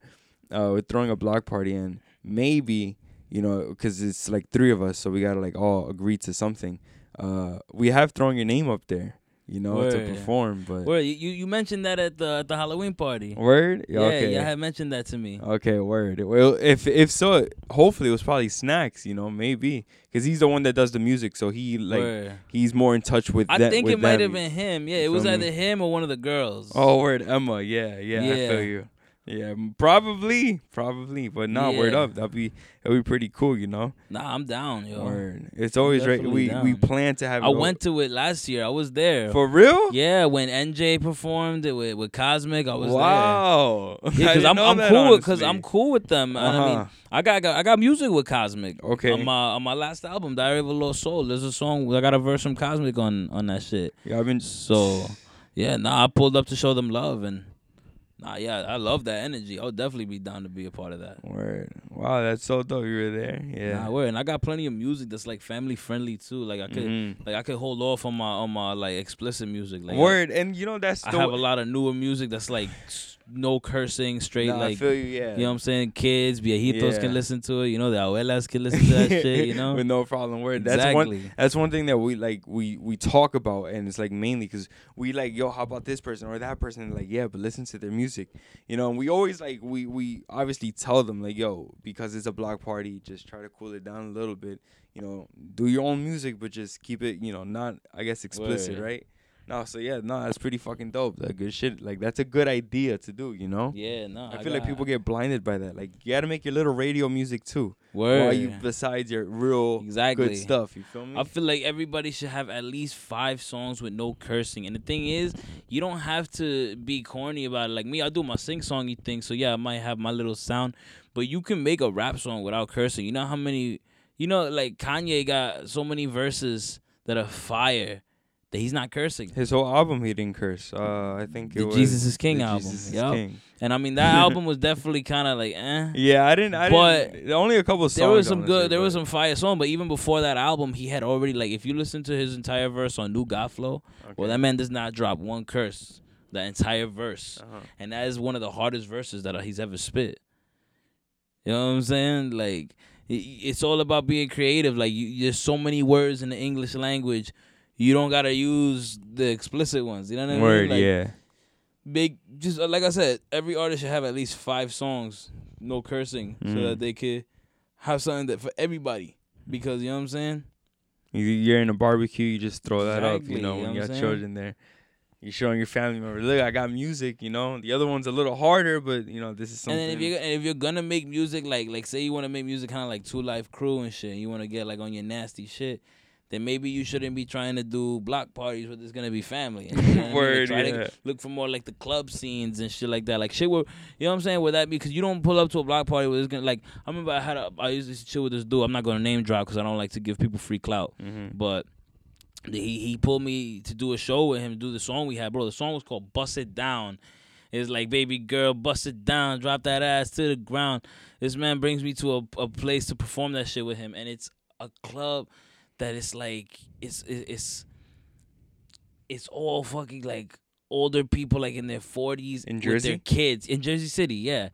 Speaker 2: Uh, we're throwing a block party, and maybe you know, cause it's like three of us, so we gotta like all agree to something. Uh, we have thrown your name up there. You know, to
Speaker 1: Word.
Speaker 2: perform. But
Speaker 1: Word, you you mentioned that at the at the Halloween party.
Speaker 2: word,
Speaker 1: Yeah,
Speaker 2: okay,
Speaker 1: yeah, had mentioned that to me.
Speaker 2: okay, word. Well, if if so, hopefully it was probably snacks. You know, maybe because he's the one that does the music, so he like
Speaker 1: Word.
Speaker 2: he's more in touch with.
Speaker 1: I
Speaker 2: that,
Speaker 1: think
Speaker 2: with
Speaker 1: it might have been him. Yeah, it was
Speaker 2: feel
Speaker 1: either
Speaker 2: me?
Speaker 1: him or one of the girls.
Speaker 2: Oh, word, Emma. Yeah, yeah, I feel you. Yeah, probably, probably, but nah, word
Speaker 1: Yeah.
Speaker 2: up. That'd be that'd be pretty cool, you know.
Speaker 1: Nah, I'm down, yo.
Speaker 2: Word. It's always right. We we plan to have.
Speaker 1: I went to it last year. I was there.
Speaker 2: for real.
Speaker 1: yeah, when NJ performed it with, with Cosmic, I was
Speaker 2: wow.
Speaker 1: there. Yeah, (laughs) because I'm, I'm cool because I'm cool with them. And I mean,
Speaker 2: Uh-huh.
Speaker 1: I got, got I got music with Cosmic.
Speaker 2: Okay.
Speaker 1: On my on my last album, Diary of a Lost Soul, there's a song I got a verse from Cosmic on on that shit.
Speaker 2: Yeah, I've been.
Speaker 1: So yeah, nah, I pulled up to show them love and nah, yeah, I love that energy. I'll definitely be down to be a part of that.
Speaker 2: Word. Wow, that's so dope. You were there. Yeah.
Speaker 1: Nah, word. And I got plenty of music that's like family friendly too. Like I could
Speaker 2: Mhm.
Speaker 1: like I could hold off on my on my like explicit music. Like I-
Speaker 2: Word, and you know that's
Speaker 1: I,
Speaker 2: the
Speaker 1: have a lot of newer music that's like no cursing, straight
Speaker 2: Nah, I
Speaker 1: like
Speaker 2: feel you. Yeah.
Speaker 1: you know what I'm saying? Kids, viejitos
Speaker 2: Yeah.
Speaker 1: can listen to it. You know, the abuelas can listen to that (laughs) shit. You know,
Speaker 2: with no problem. Word. That's one.
Speaker 1: exactly.
Speaker 2: That's one thing that we like. We we talk about, and it's like mainly because we like, yo, how about this person or that person? And like, yeah, but listen to their music, you know. And we always like we we obviously tell them like, yo, because it's a block party, just try to cool it down a little bit. You know, do your own music, but just keep it, you know, not I guess explicit,
Speaker 1: Word.
Speaker 2: right? No, so yeah, no, that's pretty fucking dope. That good shit. Like that's a good idea to do, you know.
Speaker 1: Yeah, no.
Speaker 2: I feel like people get blinded by that. Like you gotta make your little radio music too.
Speaker 1: word.
Speaker 2: While you besides your real
Speaker 1: Exactly.
Speaker 2: good stuff. You feel me?
Speaker 1: I feel like everybody should have at least five songs with no cursing. And the thing is, you don't have to be corny about it. Like me, I do my sing songy thing, so yeah, I might have my little sound. But you can make a rap song without cursing. You know how many you know, like Kanye got so many verses that are fire he's not cursing.
Speaker 2: His whole album he didn't curse. Uh, I think it
Speaker 1: The
Speaker 2: was
Speaker 1: Jesus is King album.
Speaker 2: Jesus is
Speaker 1: Yup.
Speaker 2: King.
Speaker 1: And I mean that (laughs) album was definitely kind of like eh.
Speaker 2: Yeah, I didn't. I
Speaker 1: But
Speaker 2: didn't. Only a couple songs.
Speaker 1: There was some good. There was some fire song, but even before that album, he had already like if you listen to his entire verse on New God Flow, well, that man does not drop one curse the entire verse,
Speaker 2: Uh-huh.
Speaker 1: and that is one of the hardest verses that he's ever spit. You know what I'm saying? Like it's all about being creative. Like you, there's so many words in the English language, you don't gotta use the explicit ones. You know what I mean?
Speaker 2: Word,
Speaker 1: Like,
Speaker 2: yeah.
Speaker 1: Big, just uh, like I said, every artist should have at least five songs, no cursing, so
Speaker 2: Mm.
Speaker 1: that they could have something that for everybody. Because you know what I'm saying?
Speaker 2: You- You're in a barbecue, you just throw that up. You know,
Speaker 1: you
Speaker 2: when
Speaker 1: know
Speaker 2: you got
Speaker 1: saying?
Speaker 2: children there, you're showing your family members, look, I got music. You know, the other one's a little harder, but you know, this is
Speaker 1: And
Speaker 2: something.
Speaker 1: then if you're and if you're gonna make music like like say you want to make music kind of like 2 Live Crew and shit, and you want to get like on your nasty shit, then maybe you shouldn't be trying to do block parties where there's gonna be family. And, (laughs) you know what I mean?
Speaker 2: Word,
Speaker 1: try
Speaker 2: yeah.
Speaker 1: to look for more like the club scenes and shit like that. Like shit where you know what I'm saying? Where that because you don't pull up to a block party where it's gonna like I remember I had a I used to chill with this dude. I'm not gonna name drop because I don't like to give people free clout,
Speaker 2: Mhm.
Speaker 1: but. He he pulled me to do a show with him, do the song we had, bro. The song was called "Bust It Down." It's like, baby girl, bust it down, drop that ass to the ground. This man brings me to a, a place to perform that shit with him, and it's a club that is like it's it's it's all fucking like older people like in their forties
Speaker 2: In
Speaker 1: with their kids in Jersey City, yeah.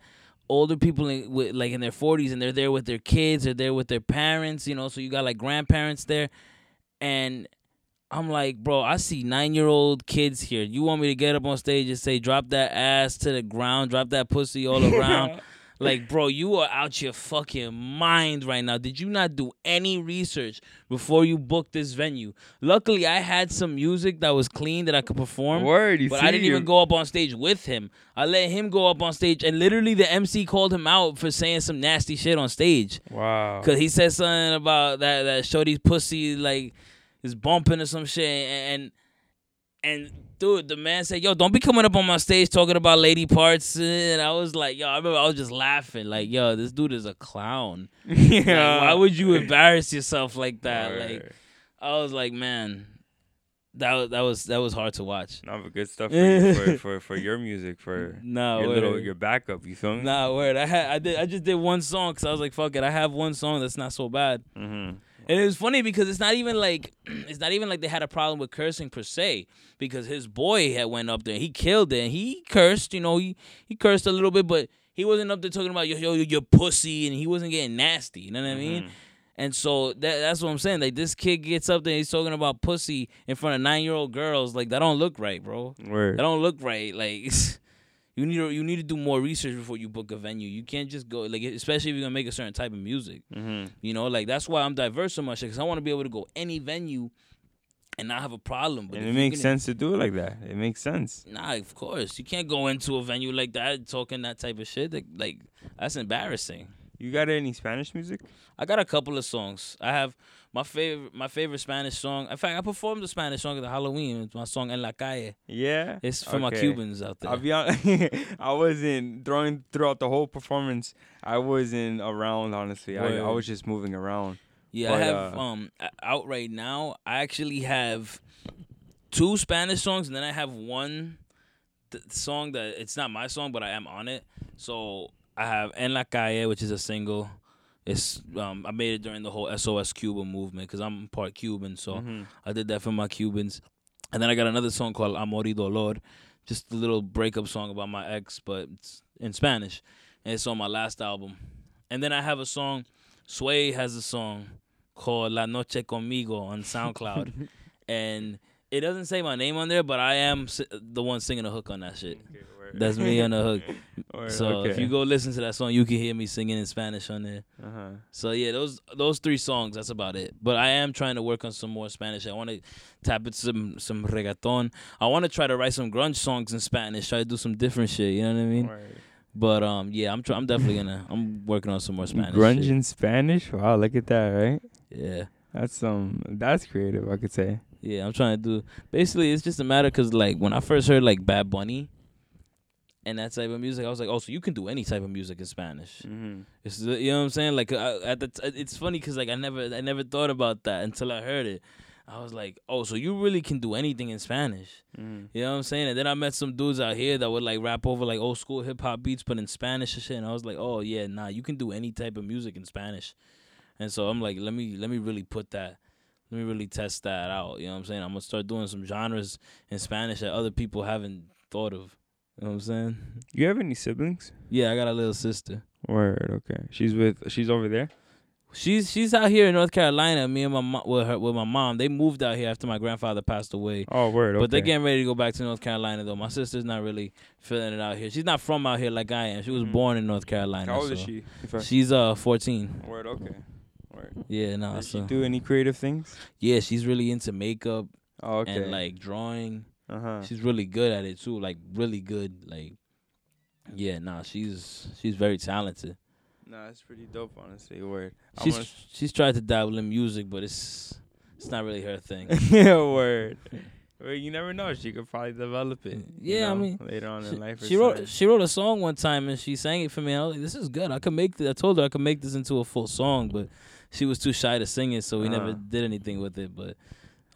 Speaker 1: Older people in, with, like in their forties, and they're there with their kids, they're there with their parents, you know. So you got like grandparents there, and I'm like, bro, I see nine year old kids here. You want me to get up on stage and say, drop that ass to the ground, drop that pussy all (laughs) around? Like, bro, you are out your fucking mind right now. Did you not do any research before you booked this venue? Luckily, I had some music that was clean that I could perform.
Speaker 2: Word, you
Speaker 1: But I didn't even go up on stage with him. I let him go up on stage, and literally the MC called him out for saying some nasty shit on stage.
Speaker 2: Wow.
Speaker 1: Cause he said something about that that Shorty's pussy like is bumping or some shit, and and dude, the man said, "Yo, don't be coming up on my stage talking about lady parts." And I was like, "Yo," I remember I was just laughing, like, "Yo, this dude is a clown. (laughs) Like, why would you embarrass yourself like that?" Like, I was like, "Man, that was that was that was hard to watch."
Speaker 2: No, but good stuff for, you, for, (laughs) for for your music, for
Speaker 1: Nah,
Speaker 2: your
Speaker 1: word.
Speaker 2: little your backup. You feel me?
Speaker 1: Nah, word. I had I did I just did one song because I was like, "Fuck it," I have one song that's not so bad.
Speaker 2: Mm-hmm.
Speaker 1: And it was funny because it's not even like (clears throat) it's not even like they had a problem with cursing per se because his boy had went up there and he killed it and he cursed, you know, he he cursed a little bit, but he wasn't up there talking about yo yo yo your pussy and he wasn't getting nasty, you know what I mean? Mm-hmm. And so that, that's what I'm saying. Like this kid gets up there, he's talking about pussy in front of nine year old girls. Like that don't look right, bro.
Speaker 2: Word.
Speaker 1: That don't look right. Like (laughs) you need to you need to do more research before you book a venue. You can't just go like especially if you're gonna make a certain type of music.
Speaker 2: Mm-hmm.
Speaker 1: You know, like that's why I'm diverse so much because I want to be able to go any venue and not have a problem. But
Speaker 2: And it makes
Speaker 1: gonna-
Speaker 2: sense to do it like that. It makes sense.
Speaker 1: Nah, of course you can't go into a venue like that talking that type of shit. Like, like that's embarrassing.
Speaker 2: You got any Spanish music?
Speaker 1: I got a couple of songs. I have my favorite my favorite Spanish song. In fact, I performed the Spanish song at the Halloween. It's my song En La Calle.
Speaker 2: Yeah.
Speaker 1: It's for my Cubans out there.
Speaker 2: I'll be honest. (laughs) I wasn't throwing throughout the whole performance. I wasn't around. Honestly, I, I was just moving around.
Speaker 1: Yeah,
Speaker 2: But,
Speaker 1: I have
Speaker 2: uh,
Speaker 1: um out right now. I actually have two Spanish songs, and then I have one th- song that it's not my song, but I am on it. So I have En La Calle, which is a single. It's um I made it during the whole SOS Cuba movement because I'm part Cuban, so
Speaker 2: Mhm.
Speaker 1: I did that for my Cubans. And then I got another song called Amor y Dolor, just a little breakup song about my ex, but it's in Spanish. And it's on my last album. And then I have a song, Sway has a song called La Noche Conmigo on SoundCloud. (laughs) and it doesn't say my name on there, but I am the one singing the hook on that shit.
Speaker 2: Okay.
Speaker 1: That's me on the hook. (laughs)
Speaker 2: Word,
Speaker 1: So if you go listen to that song, you can hear me singing in Spanish on there.
Speaker 2: Uh-huh.
Speaker 1: So yeah, those those three songs. That's about it. But I am trying to work on some more Spanish. I want to tap into some some reggaeton. I want to try to write some grunge songs in Spanish. Try to do some different shit. You know what I mean?
Speaker 2: Word.
Speaker 1: But um, yeah, I'm try- I'm definitely gonna I'm working on some more Spanish.
Speaker 2: Grunge
Speaker 1: shit.
Speaker 2: in Spanish. Wow, look at that, right?
Speaker 1: Yeah,
Speaker 2: That's um, that's creative. I could say.
Speaker 1: yeah. I'm trying to do. Basically, it's just a matter because like when I first heard like Bad Bunny. And that type of music, I was like, "Oh, so you can do any type of music in Spanish?"
Speaker 2: Mm-hmm.
Speaker 1: It's you know what I'm saying? Like I, at the t- it's funny because like I never I never thought about that until I heard it. I was like, oh, so you really can do anything in Spanish?
Speaker 2: Mm-hmm.
Speaker 1: You know what I'm saying? And then I met some dudes out here that would like rap over like old school hip hop beats, but in Spanish and shit. And I was like, oh yeah, nah, you can do any type of music in Spanish. And so I'm like, let me let me really put that, let me really test that out. You know what I'm saying? I'm gonna start doing some genres in Spanish that other people haven't thought of. You know what I'm saying?
Speaker 2: You have any siblings?
Speaker 1: Yeah, I got a little sister.
Speaker 2: Word. Okay. She's with. She's over there.
Speaker 1: She's she's out here in North Carolina. Me and my mom, with her with my mom, they moved out here after my grandfather passed away.
Speaker 2: Oh, word. Okay.
Speaker 1: But they're getting ready to go back to North Carolina though. My sister's not really feeling it out here. She's not from out here like I am. She was
Speaker 2: Mhm.
Speaker 1: born in North Carolina.
Speaker 2: How old is she?
Speaker 1: She's uh 14.
Speaker 2: Word. Okay. Word.
Speaker 1: Yeah, no.
Speaker 2: Does she do any creative things?
Speaker 1: yeah, she's really into makeup
Speaker 2: Oh, okay.
Speaker 1: and like drawing.
Speaker 2: Uh huh.
Speaker 1: She's really good at it too. Like really good. Like yeah, nah. She's she's very talented.
Speaker 2: Nah, it's pretty dope, honestly. Word. I
Speaker 1: She's
Speaker 2: wanna-
Speaker 1: she's tried to dabble in music, but it's it's not really her thing. (laughs)
Speaker 2: yeah, word. Well, you never know. She could probably develop it. you
Speaker 1: Yeah, I mean,
Speaker 2: later on
Speaker 1: she,
Speaker 2: in life. or
Speaker 1: she wrote she wrote a song one time and she sang it for me. And I was like, "This is good. I could make this." I told her I could make this into a full song, but she was too shy to sing it, so we never
Speaker 2: Uh-huh.
Speaker 1: did anything with it. But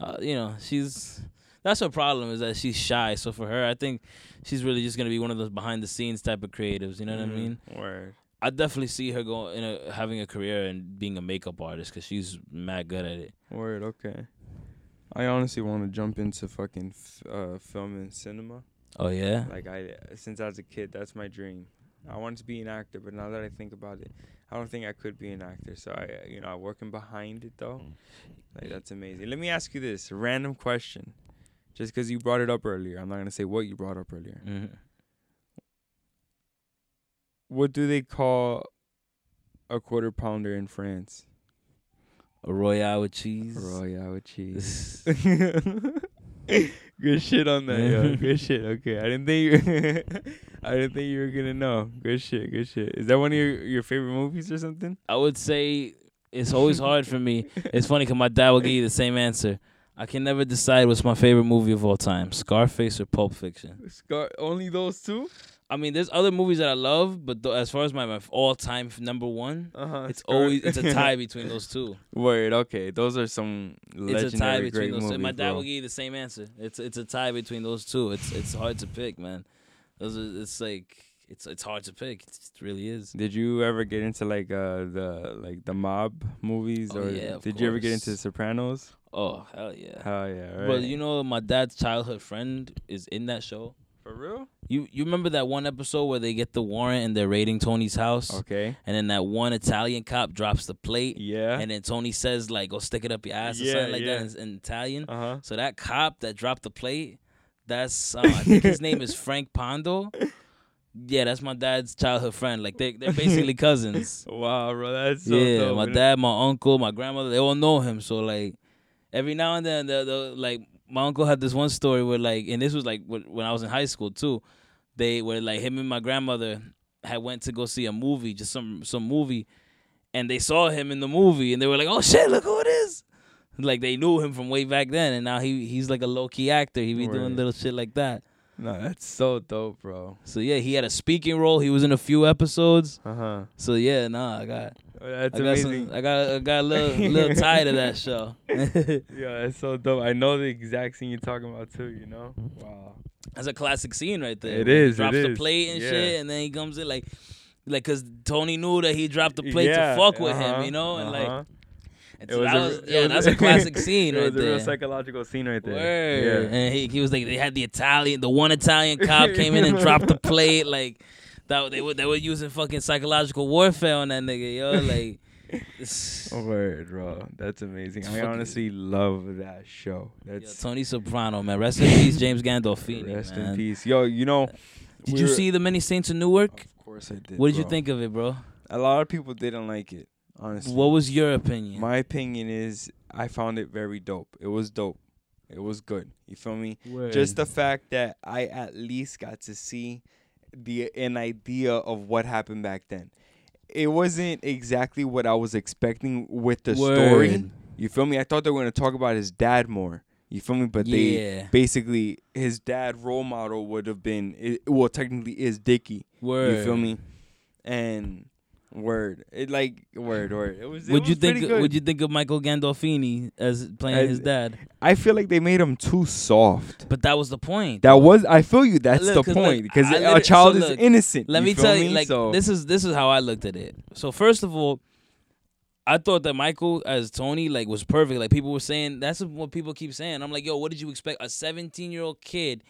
Speaker 1: uh, you know, she's that's her problem is that she's shy. So for her, I think she's really just gonna be one of those behind the scenes type of creatives. You know what I
Speaker 2: Mhm.
Speaker 1: mean?
Speaker 2: Word.
Speaker 1: I definitely see her going in a, having a career and being a makeup artist because she's mad good at it.
Speaker 2: Word. Okay. I honestly want to jump into fucking f- uh, film and cinema.
Speaker 1: Oh yeah,
Speaker 2: Like I, since I was a kid, that's my dream. I wanted to be an actor, but now that I think about it, I don't think I could be an actor. So I, you know, I'm working behind it though. Like that's amazing. Let me ask you this random question, just because you brought it up earlier. I'm not gonna say what you brought up earlier.
Speaker 1: hmm
Speaker 2: What do they call a quarter pounder in France?
Speaker 1: a royale with cheese.
Speaker 2: Royale with cheese. (laughs) (laughs) Good shit on that, yo. (laughs) Good shit. Okay, I didn't think you. I didn't think you were gonna know. Good shit. Good shit. Is that one of your your favorite movies or something?
Speaker 1: I would say it's always hard for me. It's funny because my dad will give you the same answer. I can never decide what's my favorite movie of all time: Scarface or Pulp Fiction.
Speaker 2: Scar. Only those two.
Speaker 1: I mean, there's other movies that I love, but th- as far as my, my all-time number one,
Speaker 2: Uh huh.
Speaker 1: it's always it's a (laughs) tie between those two.
Speaker 2: Word. Okay, those are some legendary
Speaker 1: It's a tie between
Speaker 2: great
Speaker 1: those.
Speaker 2: movies.
Speaker 1: two. My dad
Speaker 2: bro.
Speaker 1: will give you the same answer. It's it's a tie between those two. It's it's hard to pick, man. Those are, it's like it's it's hard to pick. It really is.
Speaker 2: Did you ever get into like uh the like the mob movies
Speaker 1: Oh,
Speaker 2: or
Speaker 1: yeah,
Speaker 2: did you ever get
Speaker 1: course.
Speaker 2: into Sopranos?
Speaker 1: Oh hell yeah.
Speaker 2: Hell yeah, right.
Speaker 1: But you know, my dad's childhood friend is in that show.
Speaker 2: for real?
Speaker 1: You you remember that one episode where they get the warrant and they're raiding Tony's house,
Speaker 2: Okay.
Speaker 1: and then that one Italian cop drops the plate,
Speaker 2: Yeah.
Speaker 1: and then Tony says like, "Go stick it up your ass" or
Speaker 2: Yeah,
Speaker 1: something like
Speaker 2: yeah.
Speaker 1: that in, in Italian.
Speaker 2: Uh huh.
Speaker 1: So that cop that dropped the plate, that's uh, I think his name is Frank Pando. Yeah, that's my dad's childhood friend. Like they they're basically (laughs) cousins.
Speaker 2: Wow, bro, that's so
Speaker 1: yeah,
Speaker 2: dope.
Speaker 1: my
Speaker 2: man.
Speaker 1: dad, my uncle, my grandmother, they all know him. So like every now and then, the, the like my uncle had this one story where like, and this was like when I was in high school too. They were like him and my grandmother had went to go see a movie, just some some movie, and they saw him in the movie, and they were like, "Oh shit, look who it is!" Like they knew him from way back then, and now he he's like a low key actor. He be doing little shit like that.
Speaker 2: No, that's so dope, bro.
Speaker 1: So yeah, he had a speaking role. He was in a few episodes.
Speaker 2: Uh huh.
Speaker 1: So yeah, nah, I got
Speaker 2: That's
Speaker 1: I got
Speaker 2: amazing.
Speaker 1: some, I got I got a little little (laughs) tired of that show. (laughs)
Speaker 2: yeah, it's so dope. I know the exact scene you're talking about too. You know. Wow.
Speaker 1: That's a classic scene right there.
Speaker 2: It
Speaker 1: is. he
Speaker 2: is, it
Speaker 1: Drops the plate and
Speaker 2: Yeah.
Speaker 1: shit, and then he comes in like, like, cause Tony knew that he dropped the plate
Speaker 2: Yeah,
Speaker 1: to fuck with him,
Speaker 2: uh-huh,
Speaker 1: you know, and like,
Speaker 2: uh-huh.
Speaker 1: and
Speaker 2: It
Speaker 1: so
Speaker 2: was
Speaker 1: that
Speaker 2: a-
Speaker 1: was,
Speaker 2: it
Speaker 1: yeah,
Speaker 2: was
Speaker 1: that's
Speaker 2: a-
Speaker 1: classic (laughs) scene
Speaker 2: it
Speaker 1: right
Speaker 2: was a real psychological scene right there.
Speaker 1: Word.
Speaker 2: Yeah.
Speaker 1: And he, he was like, they had the Italian, the one Italian cop came in and dropped the plate, like, that they were they were using fucking psychological warfare on that nigga, yo, (laughs) like. it's-
Speaker 2: Word, bro. That's amazing. I honestly love that show.
Speaker 1: Yo,
Speaker 2: That's
Speaker 1: Tony Soprano, man. Rest in peace, James Gandolfini.
Speaker 2: rest
Speaker 1: man.
Speaker 2: in peace. Yo, you know.
Speaker 1: Did
Speaker 2: we
Speaker 1: you
Speaker 2: were-
Speaker 1: see the Many Saints of Newark?
Speaker 2: Of course I did.
Speaker 1: What did you think of it, bro?
Speaker 2: A lot of people didn't like it. Honestly.
Speaker 1: What was your opinion?
Speaker 2: My opinion is I found it very dope. It was dope. It was good. You feel me? Just the fact that I at least got to see the an idea of what happened back then. It wasn't exactly what I was expecting with the story. You feel me? I thought they were gonna talk about his dad more. You feel me? But they basically his dad role model would have been it, well technically is Dickie.
Speaker 1: Word.
Speaker 2: You feel me? And word. It like word word. It was it
Speaker 1: Would you
Speaker 2: was pretty
Speaker 1: think? Would you think of Michael Gandolfini as playing
Speaker 2: As-
Speaker 1: his dad?
Speaker 2: I feel like they made him too soft.
Speaker 1: But that was the point.
Speaker 2: That was I feel you. That's
Speaker 1: Look,
Speaker 2: the point because a child
Speaker 1: so
Speaker 2: is
Speaker 1: look,
Speaker 2: innocent.
Speaker 1: Let me tell you, like
Speaker 2: So,
Speaker 1: this is this is how I looked at it. So first of all, I thought that Michael as Tony like was perfect. Like people were saying, that's what people keep saying. I'm like, yo, what did you expect? A 17 year old kid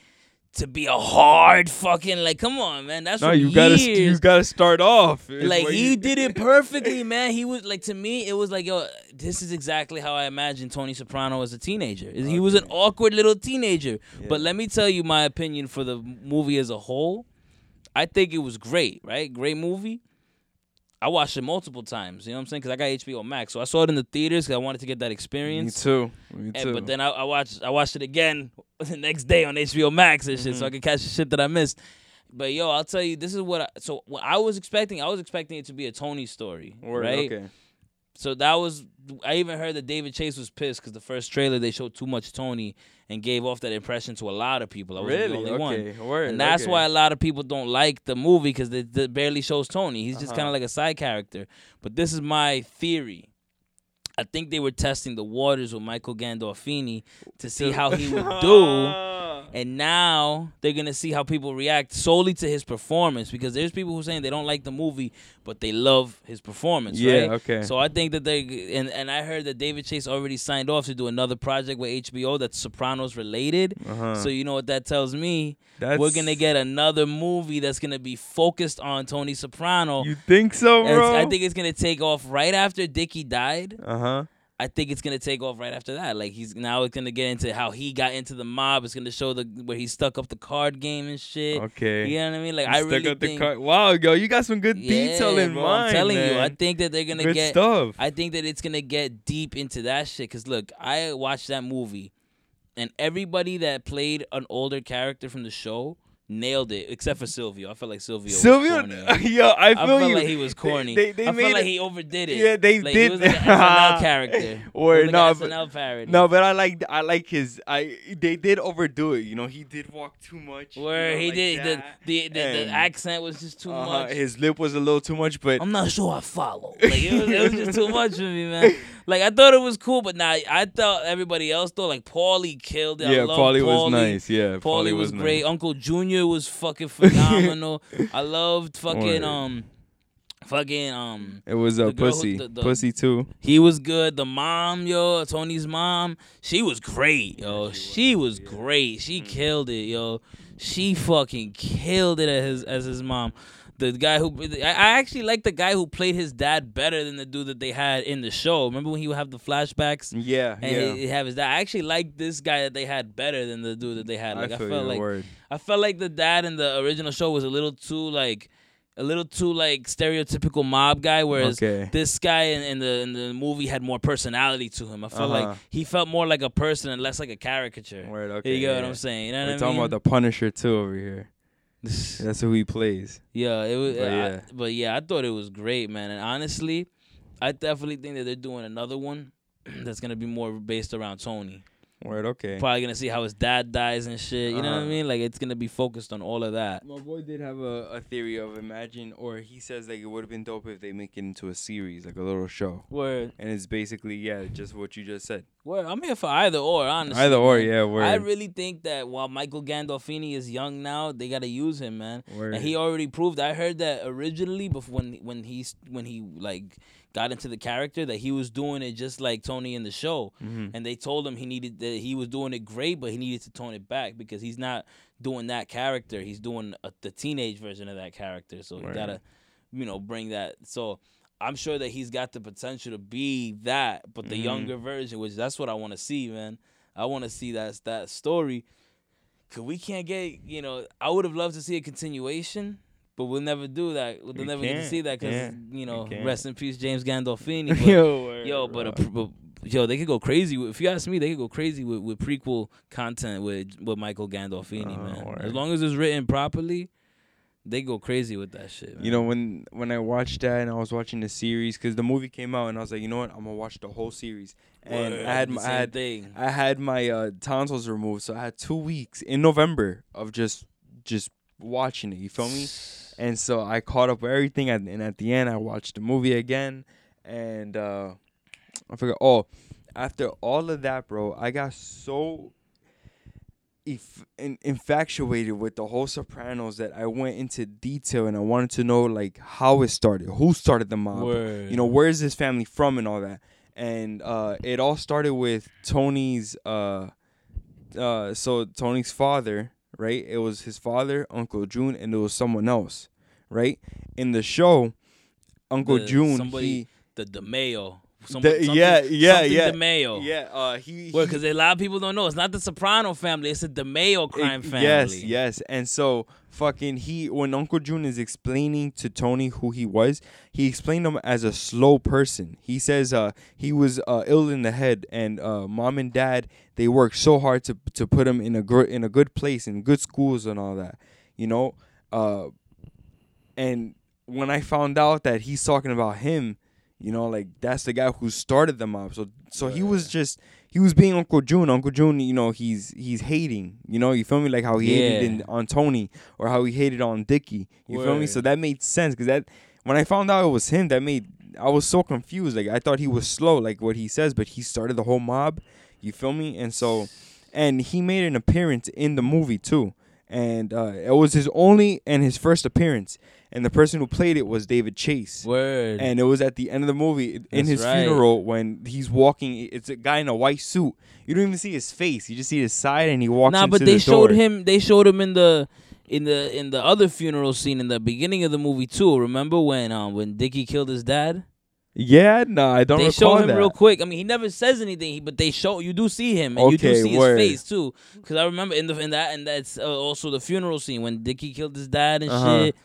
Speaker 1: to be a hard fucking like? Come on, man. That's
Speaker 2: no, you gotta you gotta start off. is
Speaker 1: like he
Speaker 2: you-
Speaker 1: did it (laughs) perfectly, man. He was like to me, it was like, yo, this is exactly how I imagined Tony Soprano as a teenager. He was an awkward little teenager. But let me tell you my opinion for the movie as a whole. I think it was great, right? Great movie. I watched it multiple times. You know what I'm saying? Because I got HBO Max, so I saw it in the theaters because I wanted to get that experience.
Speaker 2: Me too. Me
Speaker 1: And-
Speaker 2: too.
Speaker 1: but then I, I watched I watched it again (laughs) the next day on HBO Max and shit, so I
Speaker 2: Mhm.
Speaker 1: could catch the shit that I missed. But yo, I'll tell you, this is what I so what I was expecting. I was expecting it to be a Tony story,
Speaker 2: Word,
Speaker 1: right?
Speaker 2: Okay.
Speaker 1: So that was I even heard that David Chase was pissed because the first trailer they showed too much Tony and gave off that impression to a lot of people. I was
Speaker 2: Really?
Speaker 1: the only one.
Speaker 2: Word.
Speaker 1: And that's
Speaker 2: okay.
Speaker 1: why a lot of people don't like the movie because it, it barely shows Tony. He's just
Speaker 2: Uh-huh.
Speaker 1: kind of like a side character. But this is my theory. I think they were testing the waters with Michael Gandolfini to see how he would do. (laughs) And now they're gonna see how people react solely to his performance because there's people who are saying they don't like the movie, but they love his performance.
Speaker 2: Yeah.
Speaker 1: right?
Speaker 2: Okay.
Speaker 1: So I think that they and and I heard that David Chase already signed off to do another project with HBO that's Sopranos related.
Speaker 2: uh-huh.
Speaker 1: So you know what that tells me?
Speaker 2: that's,
Speaker 1: We're gonna get another movie that's gonna be focused on Tony Soprano.
Speaker 2: You think so,
Speaker 1: And
Speaker 2: bro?
Speaker 1: I think it's gonna take off right after Dickie died.
Speaker 2: Uh huh.
Speaker 1: I think it's gonna take off right after that. Like he's now it's gonna get into how he got into the mob. It's gonna show the where he stuck up the card game and shit.
Speaker 2: Okay.
Speaker 1: You know what I mean? Like
Speaker 2: You
Speaker 1: I
Speaker 2: stuck
Speaker 1: really
Speaker 2: up the card. Wow, yo, you got some good
Speaker 1: yeah,
Speaker 2: detail in
Speaker 1: bro,
Speaker 2: mind.
Speaker 1: I'm telling you, I think that they're gonna
Speaker 2: good
Speaker 1: get.
Speaker 2: stuff.
Speaker 1: I think that it's gonna get deep into that shit. Cause look, I watched that movie, and everybody that played an older character from the show nailed it, except for Silvio. I felt like Silvio.
Speaker 2: Silvio,
Speaker 1: was (laughs)
Speaker 2: yo, I
Speaker 1: I
Speaker 2: feel
Speaker 1: felt
Speaker 2: you.
Speaker 1: like he was corny.
Speaker 2: They, they
Speaker 1: I
Speaker 2: made
Speaker 1: felt like
Speaker 2: it-
Speaker 1: he overdid it.
Speaker 2: Yeah, they
Speaker 1: like,
Speaker 2: did. (laughs)
Speaker 1: He was like an SNL character. Or
Speaker 2: no,
Speaker 1: like
Speaker 2: but-
Speaker 1: SNL parody.
Speaker 2: No, but I like I like his. I they did overdo it. You know, he did walk too much. you
Speaker 1: where
Speaker 2: know,
Speaker 1: he
Speaker 2: like
Speaker 1: did the the, the, the accent was just too
Speaker 2: Uh-huh,
Speaker 1: much.
Speaker 2: His lip was a little too much, but
Speaker 1: I'm not sure I follow. (laughs) Like it was, it was just too much for me, man. Like I thought it was cool, but now I thought everybody else thought like Paulie killed it.
Speaker 2: Yeah,
Speaker 1: love
Speaker 2: Paulie was nice. Yeah,
Speaker 1: Paulie was
Speaker 2: nice.
Speaker 1: great. Uncle Junior was fucking (laughs) phenomenal. I loved fucking
Speaker 2: Word.
Speaker 1: um, fucking um.
Speaker 2: It was a
Speaker 1: The girl who-
Speaker 2: pussy,
Speaker 1: the- the-
Speaker 2: pussy too.
Speaker 1: He was good. The mom, yo, Tony's mom, she was great, yo. She was great. She killed it, yo. she fucking killed it as his as his mom. The guy who I I actually like the guy who played his dad better than the dude that they had in the show. Remember when he would have the flashbacks
Speaker 2: Yeah,
Speaker 1: and
Speaker 2: yeah.
Speaker 1: he- he'd have his dad? I actually like this guy that they had better than the dude that they had. Like I,
Speaker 2: feel
Speaker 1: felt
Speaker 2: your
Speaker 1: like
Speaker 2: word.
Speaker 1: I felt like the dad in the original show was a little too like a little too like stereotypical mob guy, whereas
Speaker 2: Okay.
Speaker 1: this guy in, in the in the movie had more personality to him. I felt
Speaker 2: Uh-huh.
Speaker 1: like he felt more like a person and less like a caricature.
Speaker 2: Word, okay.
Speaker 1: you get what. I'm saying? You know
Speaker 2: We're
Speaker 1: what I
Speaker 2: talking
Speaker 1: mean?
Speaker 2: about the Punisher too over here. (laughs) That's who he plays.
Speaker 1: yeah, it was.
Speaker 2: But
Speaker 1: I-
Speaker 2: yeah.
Speaker 1: but yeah, I thought it was great, man. And honestly, I definitely think that they're doing another one (clears throat) that's gonna be more based around Tony.
Speaker 2: Word, okay.
Speaker 1: Probably gonna see how his dad dies and shit. You know what I
Speaker 2: Uh-huh.
Speaker 1: mean? Like it's gonna be focused on all of that.
Speaker 2: My boy did have a, a theory of imagine, or he says like it would have been dope if they make it into a series, like a little show.
Speaker 1: Word,
Speaker 2: And it's basically yeah, just what you just said.
Speaker 1: word. I'm here for either or. Honestly,
Speaker 2: Either or,
Speaker 1: man.
Speaker 2: yeah, word.
Speaker 1: I really think that while Michael Gandolfini is young now, they gotta use him, man.
Speaker 2: word.
Speaker 1: And he already proved. I heard that originally, before when when he's when he like got into the character, that he was doing it just like Tony in the show.
Speaker 2: Mhm.
Speaker 1: And they told him he needed that he was doing it great, but he needed to tone it back because he's not doing that character. He's doing a, the teenage version of that character. So
Speaker 2: Right.
Speaker 1: you gotta, you know, bring that. So. I'm sure that he's got the potential to be that, but the
Speaker 2: Mhm.
Speaker 1: younger version, which that's what I want to see, man. I want to see that that story. Cause we can't get, you know, I would have loved to see a continuation, but we'll never do that. We'll
Speaker 2: We
Speaker 1: never get to see that because
Speaker 2: Yeah,
Speaker 1: you know, rest in peace, James Gandolfini. (laughs) But,
Speaker 2: yo, word,
Speaker 1: yo, but, a, but yo, they could go crazy. With, if you ask me, they could go crazy with, with prequel content with with Michael Gandolfini,
Speaker 2: Oh,
Speaker 1: man.
Speaker 2: word.
Speaker 1: As long as it's written properly, they go crazy with that shit. Man.
Speaker 2: You know when when I watched that and I was watching the series because the movie came out and I was like, you know what, I'm gonna watch the whole series. And
Speaker 1: Word,
Speaker 2: I had my, I had
Speaker 1: thing.
Speaker 2: I had my uh, tonsils removed, so I had two weeks in November of just just watching it. You feel me? (sighs) (sniffs) And so I caught up with everything, and, at the end, I watched the movie again, and uh, I forgot. Oh, after all of that, bro, I got so if in, infatuated with the whole Sopranos that I went into detail and I wanted to know like how it started, who started the mob,
Speaker 1: Word.
Speaker 2: you know, where is this family from, and all that. And uh, it all started with Tony's. Uh, uh, so Tony's father, right? It was his father, Uncle June, and it was someone else, right? In the show, Uncle
Speaker 1: The-
Speaker 2: June,
Speaker 1: somebody-
Speaker 2: he,
Speaker 1: the DiMeo. Some,
Speaker 2: The- yeah, yeah, yeah.
Speaker 1: DiMeo.
Speaker 2: yeah, uh, he,
Speaker 1: Well, because a lot of people don't know, it's not the Soprano family; it's the DiMeo crime
Speaker 2: It-
Speaker 1: family.
Speaker 2: Yes, yes. And so fucking he when Uncle June is explaining to Tony who he was, he explained him as a slow person. He says uh he was uh ill in the head and uh mom and dad they worked so hard to to put him in a good in a good place in good schools and all that. You know? Uh and when I found out that he's talking about him, you know, like that's the guy who started the mob. So so he was just he was being Uncle June. Uncle June, you know, he's he's hating. You know, you feel me? Like how he hated
Speaker 1: Yeah.
Speaker 2: in, on Tony or how he hated on Dickie. You feel me? So that made sense because that when I found out it was him, that made I was so confused. Like I thought he was slow, like what he says, but he started the whole mob. You feel me? And so, and he made an appearance in the movie too. And uh, it was his only and his first appearance. And the person who played it was David Chase.
Speaker 1: Word.
Speaker 2: And it was at the end of the movie in
Speaker 1: That's
Speaker 2: his
Speaker 1: right.
Speaker 2: funeral when he's walking. It's a guy in a white suit. You don't even see his face. You just see his side, and he walks.
Speaker 1: nah,
Speaker 2: into
Speaker 1: but they
Speaker 2: the
Speaker 1: showed
Speaker 2: door.
Speaker 1: him. They showed him in the in the in the other funeral scene in the beginning of the movie too. Remember when um when Dickie killed his dad?
Speaker 2: Yeah, no, I don't
Speaker 1: they show him
Speaker 2: that.
Speaker 1: real quick. I mean, he never says anything, but they show you do see him, and you do
Speaker 2: Okay,
Speaker 1: see
Speaker 2: word.
Speaker 1: his face too. Because I remember in the in that and that's uh, also the funeral scene when Dickie killed his dad and
Speaker 2: Uh-huh.
Speaker 1: shit.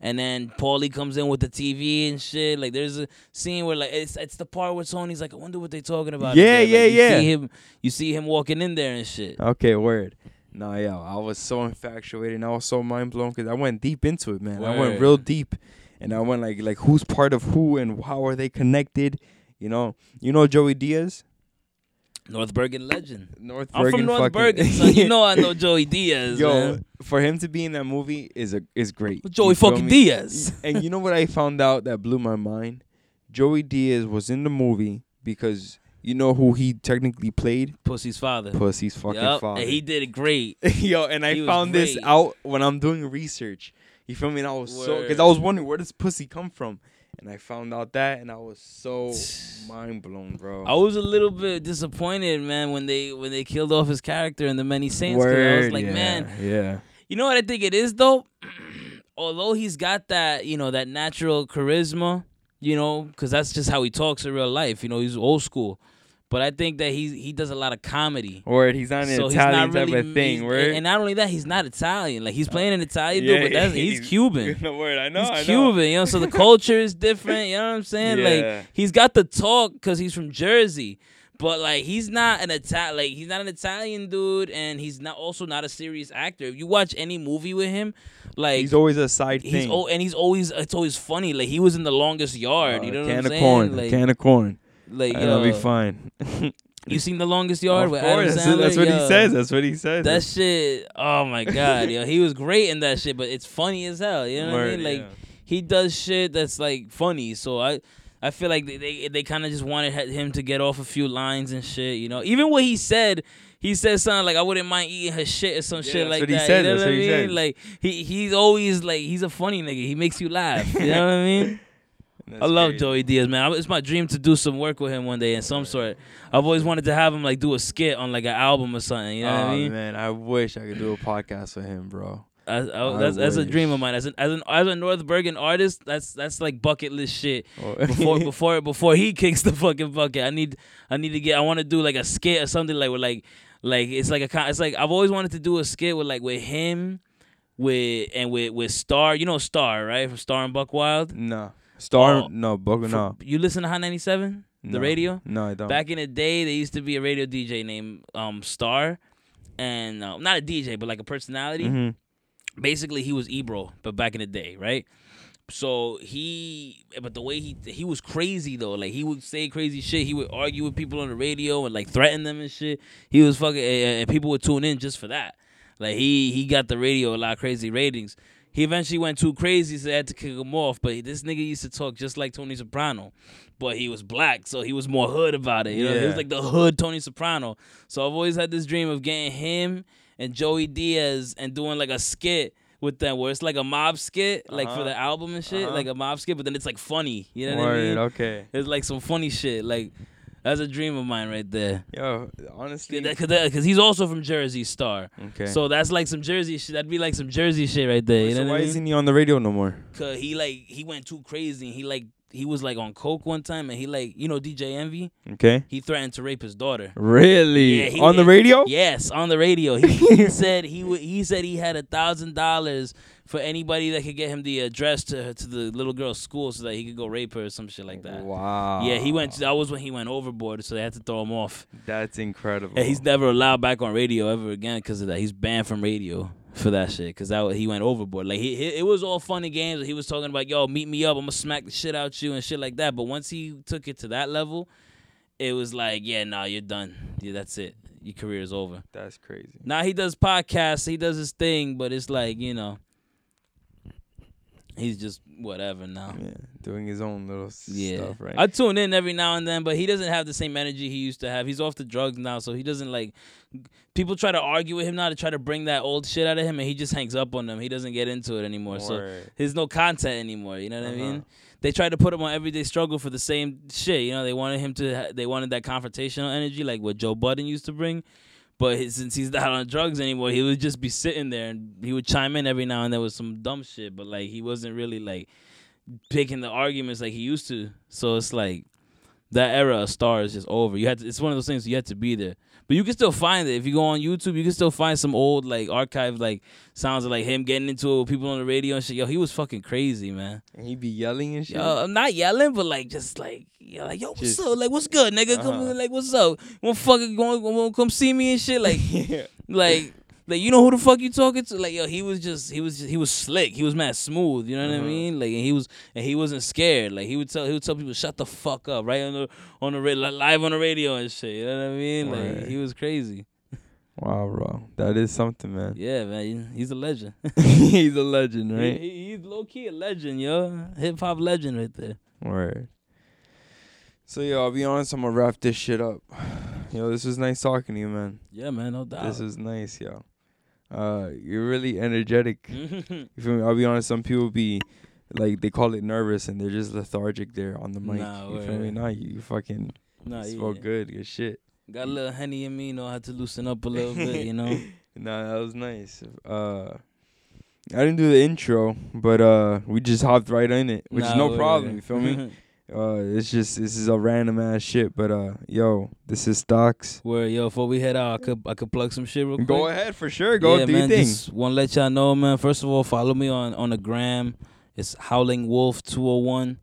Speaker 1: And then Paulie comes in with the TV and shit. Like there's a scene where like it's it's the part where Tony's like, I wonder what they're talking about. in
Speaker 2: Yeah.
Speaker 1: Like,
Speaker 2: yeah,
Speaker 1: you
Speaker 2: yeah.
Speaker 1: See him, you see him walking in there and shit.
Speaker 2: Okay, word. No, yeah, I was so infatuated and I was so mind blown because I went deep into it, man. I went real deep, and I went like like who's part of who and how are they connected? You know, you know Joey Diaz,
Speaker 1: North Bergen legend.
Speaker 2: North
Speaker 1: I'm
Speaker 2: Bergen
Speaker 1: from North Bergen, son. (laughs) You know I know Joey Diaz.
Speaker 2: Yo,
Speaker 1: man.
Speaker 2: for him to be in that movie is a is great.
Speaker 1: Joey
Speaker 2: You
Speaker 1: fucking? Diaz.
Speaker 2: and you know what I found out that blew my mind? Joey Diaz was in the movie because you know who he technically played?
Speaker 1: Pussy's father.
Speaker 2: Pussy's fucking
Speaker 1: Yup,
Speaker 2: father.
Speaker 1: And he did it great. (laughs)
Speaker 2: Yo, and I
Speaker 1: He
Speaker 2: found this out when I'm doing research. You feel me? And I was so because I was wondering where does pussy come from, and I found out that, and I was so (sighs) mind blown, bro.
Speaker 1: I was a little bit disappointed, man, when they when they killed off his character in the Many Saints. 'cause I was like,
Speaker 2: yeah,
Speaker 1: man,
Speaker 2: yeah,
Speaker 1: You know what I think it is though. (clears throat) Although he's got that, you know, that natural charisma, you know, because that's just how he talks in real life. You know, he's old school. But I think that he he does a lot of comedy.
Speaker 2: Or he's not an
Speaker 1: So
Speaker 2: Italian
Speaker 1: not really,
Speaker 2: type of thing,
Speaker 1: he's-
Speaker 2: word.
Speaker 1: And not only that, he's not Italian. Like he's playing an Italian dude, but that's, (laughs) he's Cuban. (laughs)
Speaker 2: No word, I know. I
Speaker 1: he's
Speaker 2: know.
Speaker 1: Cuban, you know. So the culture is different. You know what I'm saying?
Speaker 2: Yeah.
Speaker 1: Like he's got the talk because he's from Jersey, but like he's not an Ital like he's not an Italian dude, and he's not also not a serious actor. If you watch any movie with him, like
Speaker 2: He's always a side
Speaker 1: he's
Speaker 2: thing.
Speaker 1: oh, and he's always it's always funny. Like he was in the longest yard. you
Speaker 2: Uh,
Speaker 1: know what I'm
Speaker 2: of
Speaker 1: saying?
Speaker 2: corn,
Speaker 1: like,
Speaker 2: can of corn.
Speaker 1: Like
Speaker 2: And I'll be fine.
Speaker 1: you seen the longest yard
Speaker 2: of
Speaker 1: with
Speaker 2: course,
Speaker 1: Adam
Speaker 2: that's,
Speaker 1: Sandler?
Speaker 2: that's what he says. That's what he says.
Speaker 1: That shit, oh my god, yo, he was great in that shit, but it's funny as hell. You know what I mean? Like
Speaker 2: yeah.
Speaker 1: he does shit that's like funny. So I, I feel like they they, they kind of just wanted him to get off a few lines and shit. You know, even what he said. He said something like, "I wouldn't mind eating her shit" or some
Speaker 2: Yeah,
Speaker 1: shit
Speaker 2: that's
Speaker 1: like
Speaker 2: what he
Speaker 1: that.
Speaker 2: said,
Speaker 1: You know
Speaker 2: that's
Speaker 1: what I
Speaker 2: he
Speaker 1: mean?
Speaker 2: said.
Speaker 1: Like he he's always like he's a funny nigga. He makes you laugh. You know what I mean? (laughs)
Speaker 2: That's
Speaker 1: I love
Speaker 2: crazy.
Speaker 1: Joey Diaz, man. It's my dream to do some work with him one day in some sort. I've always wanted to have him like do a skit on like an album or something. You know what
Speaker 2: oh
Speaker 1: I mean?
Speaker 2: man, I wish I could do a podcast with him, bro.
Speaker 1: I, I,
Speaker 2: I
Speaker 1: that's that's a dream of mine. As an as an as a North Bergen artist, that's that's like bucket list shit.
Speaker 2: Oh.
Speaker 1: Before (laughs) before before he (laughs) kicks the fucking bucket, I need I need to get. I want to do like a skit or something like with like like it's like a it's like I've always wanted to do a skit with like with him, with and with with Star. You know Star right from Star and Buck Wild.
Speaker 2: no, Star,
Speaker 1: Oh,
Speaker 2: no,
Speaker 1: From-
Speaker 2: no,
Speaker 1: You listen to Hot ninety seven, the
Speaker 2: No.
Speaker 1: radio.
Speaker 2: no, I don't.
Speaker 1: Back in the day, there used to be a radio DJ named um Star, and uh, not a DJ but like a personality
Speaker 2: Mhm.
Speaker 1: basically he was Ebro, but back in the day, right? So he, but the way he he was crazy though. Like he would say crazy shit. He would argue with people on the radio and like threaten them and shit. He was fucking, and and people would tune in just for that. Like he he got the radio a lot of crazy ratings. He eventually went too crazy, so they had to kick him off. But this nigga used to talk just like Tony Soprano, but he was black, so he was more hood about it. You know, he was like the hood Tony Soprano. So I've always had this dream of getting him and Joey Diaz and doing like a skit with them where it's like a mob skit, like for
Speaker 2: Uh-huh.
Speaker 1: the album and shit,
Speaker 2: Uh-huh.
Speaker 1: like a mob skit, but then it's like funny. You know what I mean?
Speaker 2: okay.
Speaker 1: It's like some funny shit. Like that's a dream of mine right there.
Speaker 2: Yo, honestly,
Speaker 1: Because he's also from Jersey, Star.
Speaker 2: okay.
Speaker 1: So that's like some Jersey shit. That'd be like some Jersey shit right there. You
Speaker 2: so
Speaker 1: know
Speaker 2: why
Speaker 1: I mean?
Speaker 2: isn't he on the radio no more?
Speaker 1: Cause he like he went too crazy. He like he was like on coke one time, and he like you know DJ Envy.
Speaker 2: Okay.
Speaker 1: He threatened to rape his daughter.
Speaker 2: Really?
Speaker 1: Yeah, he-
Speaker 2: on the radio?
Speaker 1: Yes, on the radio. He, he (laughs) said he would. He said he had a thousand dollars for anybody that could get him the address to her, to the little girl's school so that he could go rape her or some shit like that.
Speaker 2: Wow.
Speaker 1: Yeah, he went. That was when he went overboard, so they had to throw him off.
Speaker 2: That's incredible.
Speaker 1: And he's never allowed back on radio ever again because of that. He's banned from radio for that shit because that he went overboard. Like he, he, it was all fun and games. He was talking about, yo, meet me up. I'm gonna smack the shit out you and shit like that. But once he took it to that level, it was like, yeah, nah, you're done. Yeah, that's it. Your career is over.
Speaker 2: That's crazy.
Speaker 1: Now he does podcasts, he does his thing, but it's like you know, he's just whatever now.
Speaker 2: Yeah, doing his own little
Speaker 1: Yeah,
Speaker 2: stuff, right?
Speaker 1: I tune in every now and then, but he doesn't have the same energy he used to have. He's off the drugs now, so he doesn't like. People try to argue with him now to try to bring that old shit out of him, and he just hangs up on them. He doesn't get into it anymore. So
Speaker 2: Word.
Speaker 1: there's no content anymore. You know what I
Speaker 2: Uh-huh.
Speaker 1: mean? They tried to put him on everyday struggle for the same shit. You know, they wanted him to. Ha- they wanted that confrontational energy, like what Joe Budden used to bring. But since he's not on drugs anymore, he would just be sitting there and he would chime in every now and then with some dumb shit. But like he wasn't really like picking the arguments like he used to. So it's like that era of stars is just over. You had to, it's one of those things you had to be there. But you can still find it if you go on YouTube. You can still find some old like archive like sounds of like him getting into it with people on the radio and shit. Yo, he was fucking crazy, man.
Speaker 2: And he be yelling and shit.
Speaker 1: Yo, I'm not yelling, but like just like yo, like yo, what's
Speaker 2: Just-
Speaker 1: up? Like what's good, nigga? Come
Speaker 2: Uh-huh.
Speaker 1: like what's up? Want fucking going? Want come see me and shit? Like (laughs)
Speaker 2: yeah.
Speaker 1: like like you know who the fuck you talking to? Like yo, he was just he was just, he was slick. He was mad smooth. You know what I
Speaker 2: Uh-huh.
Speaker 1: mean? Like and he was and he wasn't scared. Like he would tell he would tell people shut the fuck up right on the on the live on the radio and shit. You know what I mean? Like
Speaker 2: Right.
Speaker 1: he was crazy.
Speaker 2: Wow, bro. That is something, man.
Speaker 1: Yeah, man. He's a legend. (laughs)
Speaker 2: He's a legend, right?
Speaker 1: he- he's low key a legend, yo. Hip hop legend right there.
Speaker 2: Word. So, yo, I'll be honest, I'm gonna wrap this shit up. (sighs) Yo, this was nice talking to you, man.
Speaker 1: Yeah, man. No doubt.
Speaker 2: This is nice, yo. Uh, you're really energetic. (laughs) You feel me? I'll be honest, some people be like they call it nervous and they're just lethargic there on the mic.
Speaker 1: Nah,
Speaker 2: you feel me? Nah, you, you fucking
Speaker 1: nah,
Speaker 2: you
Speaker 1: yeah.
Speaker 2: good, good shit.
Speaker 1: Got a little honey in me, you know, I had to loosen up a little bit, you (laughs) know.
Speaker 2: Nah, that was nice. Uh, I didn't do the intro, but uh, we just hopped right in it, which is no problem. You feel me? (laughs) Uh, it's just this is a random ass shit, but uh, yo, this is stocks.
Speaker 1: Where yo, before we head out, I could I could plug some shit real quick.
Speaker 2: Go ahead for sure. Go
Speaker 1: yeah,
Speaker 2: do
Speaker 1: man,
Speaker 2: your thing.
Speaker 1: Just want to let y'all know, man. First of all, follow me on on the gram. It's Howling Wolf two hundred one.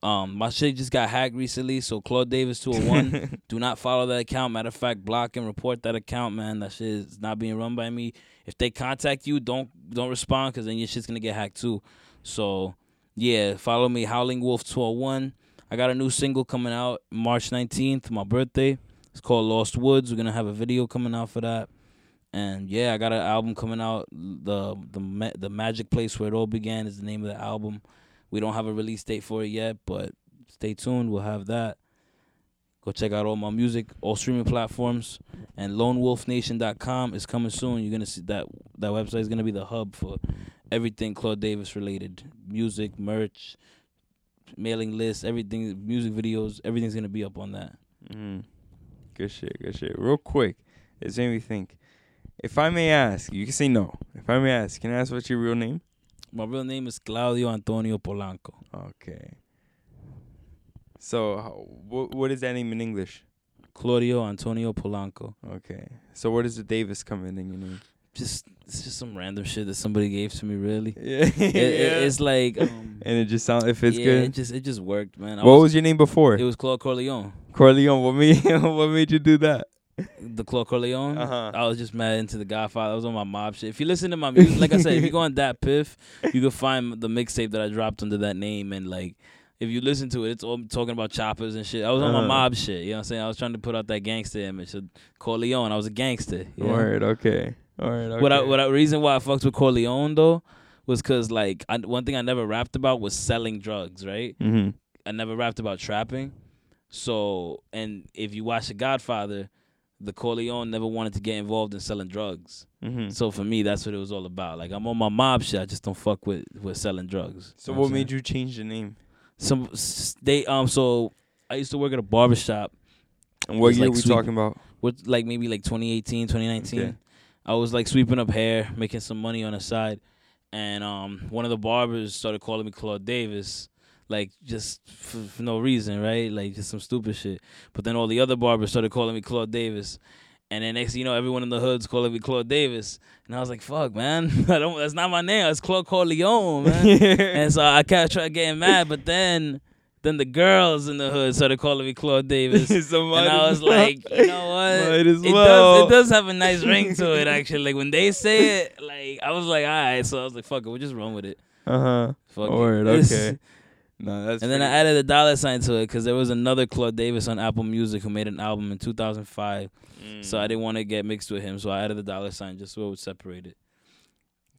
Speaker 1: Um, my shit just got hacked recently, so Claude Davis two hundred one. (laughs) Do not follow that account. Matter of fact, block and report that account, man. That shit is not being run by me. If they contact you, don't don't respond, cause then your shit's gonna get hacked too. So yeah, follow me, Howling Wolf two hundred one. I got a new single coming out March nineteenth, my birthday. It's called Lost Woods. We're gonna have a video coming out for that. And yeah, I got an album coming out. The the the Magic Place where it all began is the name of the album. We don't have a release date for it yet, but stay tuned. We'll have that. Go check out all my music, all streaming platforms, and LoneWolfNation.com is coming soon. You're gonna see that that website is gonna be the hub for everything Claude Davis related, music, merch, mailing list, everything, music videos, everything's gonna be up on that.
Speaker 2: Mm. Good shit. Good shit. Real quick, it's made me think. If I may ask, you can say no. If I may ask, can I ask what's your real name?
Speaker 1: My real name is Claudio Antonio Polanco.
Speaker 2: Okay. So, how, what what is that name in English?
Speaker 1: Claudio Antonio Polanco.
Speaker 2: Okay. So, where does the Davis come in in your name?
Speaker 1: Just it's just some random shit that somebody gave to me. Really, (laughs)
Speaker 2: Yeah.
Speaker 1: it, it, it's like (laughs) um,
Speaker 2: and it just sounds if it's
Speaker 1: yeah,
Speaker 2: good.
Speaker 1: It just it just worked, man. I
Speaker 2: what was your name before?
Speaker 1: it was Claude Corleone.
Speaker 2: Corleone. What made (laughs) what made you do that?
Speaker 1: The Claude Corleone.
Speaker 2: Uh-huh.
Speaker 1: I was just mad into the Godfather. I was on my mob shit. If you listen to my music, like I said, if you go on DatPiff, you can find the mixtape that I dropped under that name. And like, if you listen to it, it's all talking about choppers and shit. I was on my
Speaker 2: Uh-huh.
Speaker 1: mob shit. You know what I'm saying? I was trying to put out that gangster image. So Corleone, I was a gangster. you know?
Speaker 2: Word. Okay. Word. Okay.
Speaker 1: What I, what I, reason why I fucked with Corleone though was because like I, one thing I never rapped about was selling drugs. Right?
Speaker 2: mm-hmm.
Speaker 1: I never rapped about trapping. So and if you watch The Godfather, the Corleone never wanted to get involved in selling drugs.
Speaker 2: Mm-hmm.
Speaker 1: So for me, that's what it was all about. Like I'm on my mob shit. I just don't fuck with with selling drugs.
Speaker 2: So, what made you change the name?
Speaker 1: Some they um. So I used to work at a barber shop
Speaker 2: And what year
Speaker 1: like
Speaker 2: we
Speaker 1: sweet-
Speaker 2: talking about?
Speaker 1: with like maybe like 2018, 2019.
Speaker 2: Okay.
Speaker 1: I was like sweeping up hair, making some money on the side, and um, one of the barbers started calling me Claude Davis, like just for, for no reason, right? Like just some stupid shit. But then all the other barbers started calling me Claude Davis, and then next thing you know, everyone in the hood's calling me Claude Davis, and I was like, "Fuck, man, (laughs) I don't. That's not my name. It's Claude Corleone, man." (laughs) and so I kept trying getting mad, but then. Then the girls in the hood started calling me Claude Davis. (laughs)
Speaker 2: so
Speaker 1: And I was like, you know what? It
Speaker 2: well.
Speaker 1: does. It does have a nice ring to it, actually. Like when they say it, like I was like, all right. So I was like, fuck it, we'll just run with it.
Speaker 2: uh huh.
Speaker 1: Fuck
Speaker 2: Word.
Speaker 1: it.
Speaker 2: Okay. No, that's.
Speaker 1: and then I added a dollar sign to it because there was another Claude Davis on Apple Music who made an album in 2005. So
Speaker 2: Mm.
Speaker 1: I didn't want to get mixed with him, so I added the dollar sign just so it would separate it.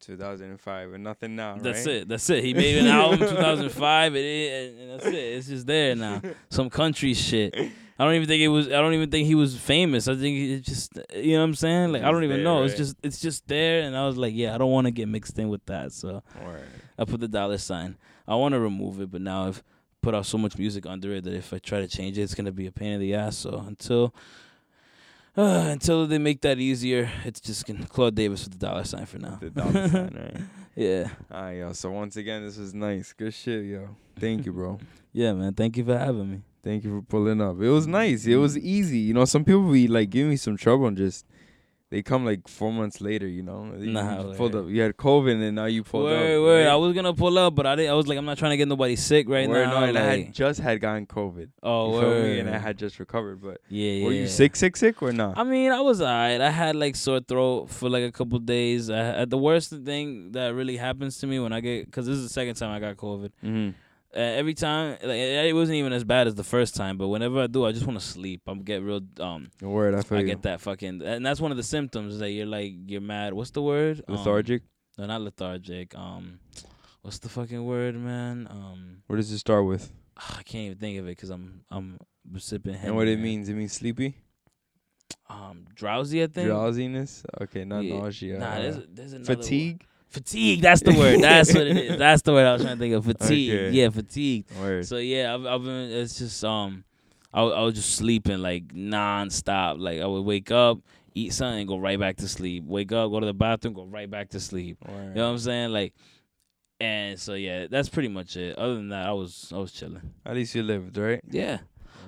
Speaker 2: 2005 and nothing now.
Speaker 1: That's
Speaker 2: right?
Speaker 1: it. That's it. He made an album in 2005, and, it, and that's it. It's just there now. (laughs) Some country shit. I don't even think it was. I don't even think he was famous. I think it just. You know what I'm saying? Like I don't even
Speaker 2: there,
Speaker 1: know. It's just. It's just there, and I was like, yeah, I don't want to get mixed in with that. So
Speaker 2: Word.
Speaker 1: I put the dollar sign. I want to remove it, but now I've put out so much music under it that if I try to change it, it's gonna be a pain in the ass. So until. Uh, (sighs) until they make that easier, it's just gonna Claude Davis with the dollar sign for now.
Speaker 2: The dollar sign, (laughs) right?
Speaker 1: Yeah,
Speaker 2: Alright, yo. So once again, this was nice. Good shit, yo. Thank you, bro. (laughs)
Speaker 1: yeah, man. Thank you for having me.
Speaker 2: Thank you for pulling up. It was nice. It was easy. You know, some people be like giving me some trouble and just they come like four months later. You know, You
Speaker 1: Nah,
Speaker 2: pulled up. You had COVID and now you pulled
Speaker 1: word,
Speaker 2: up.
Speaker 1: word.
Speaker 2: right?
Speaker 1: I was gonna pull up, but I didn't. I was like, I'm not trying to get nobody sick right
Speaker 2: Word,
Speaker 1: now.
Speaker 2: No, and I had just had gotten COVID.
Speaker 1: oh,
Speaker 2: you feel me? And I had just recovered. But
Speaker 1: yeah, yeah.
Speaker 2: were you sick, sick, sick, or not?
Speaker 1: I mean, I was alright. I had like sore throat for like a couple days. I the worst thing that really happens to me when I get, cause this is the second time I got COVID.
Speaker 2: mm-hmm.
Speaker 1: Uh, every time, like it wasn't even as bad as the first time, but whenever I do, I just want to sleep. I'm get real um.
Speaker 2: Word, I feel
Speaker 1: I get that fucking, and that's one of the symptoms is that you're like you're mad. What's the word? Um,
Speaker 2: Lethargic.
Speaker 1: no, not lethargic. Um, what's the fucking word, man? Um.
Speaker 2: Where does it start with?
Speaker 1: I can't even think of it because I'm I'm sipping.
Speaker 2: and what it
Speaker 1: man.
Speaker 2: means? It means sleepy,
Speaker 1: Um, drowsy. I think.
Speaker 2: drowsiness. Okay, not
Speaker 1: Yeah.
Speaker 2: nausea.
Speaker 1: Nah, there's there's another
Speaker 2: fatigue.
Speaker 1: Fatigue. That's the word. That's what it is. (laughs) That's the word I was trying to think of. Fatigue.
Speaker 2: Okay.
Speaker 1: Yeah, fatigue.
Speaker 2: Word.
Speaker 1: So yeah, I've, I've been. It's just um, I, I was just sleeping like nonstop. Like I would wake up, eat something, go right back to sleep. Wake up, go to the bathroom, go right back to sleep. You know what I'm saying? Like, and so yeah, that's pretty much it. Other than that, I was I was chilling.
Speaker 2: At least you lived, right?
Speaker 1: Yeah.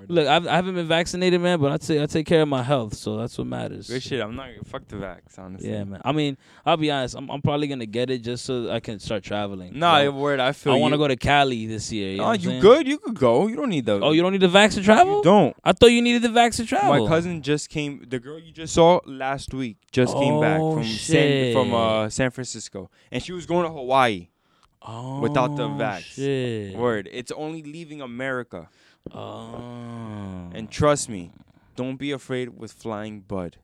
Speaker 1: Look, I've, I haven't been vaccinated, man, but I take I take care of my health, so that's what matters.
Speaker 2: Good shit. I'm not fuck the vax, honestly.
Speaker 1: Yeah, man. I mean, I'll be honest. I'm I'm probably gonna get it just so I can start traveling.
Speaker 2: Nah,
Speaker 1: You
Speaker 2: word. I feel.
Speaker 1: I want to go to Cali this year. You know
Speaker 2: Oh, you
Speaker 1: saying?
Speaker 2: good? You could go. You don't need the.
Speaker 1: Oh, you don't need the vax to travel?
Speaker 2: You don't.
Speaker 1: I thought you needed the vax to travel.
Speaker 2: My cousin just came. The girl you just saw last week just came back
Speaker 1: Oh,
Speaker 2: from San from uh San Francisco, and she was going to Hawaii.
Speaker 1: oh,
Speaker 2: without the vax.
Speaker 1: Shit.
Speaker 2: Word. It's only leaving America,
Speaker 1: Oh.
Speaker 2: and trust me, don't be afraid with flying bud.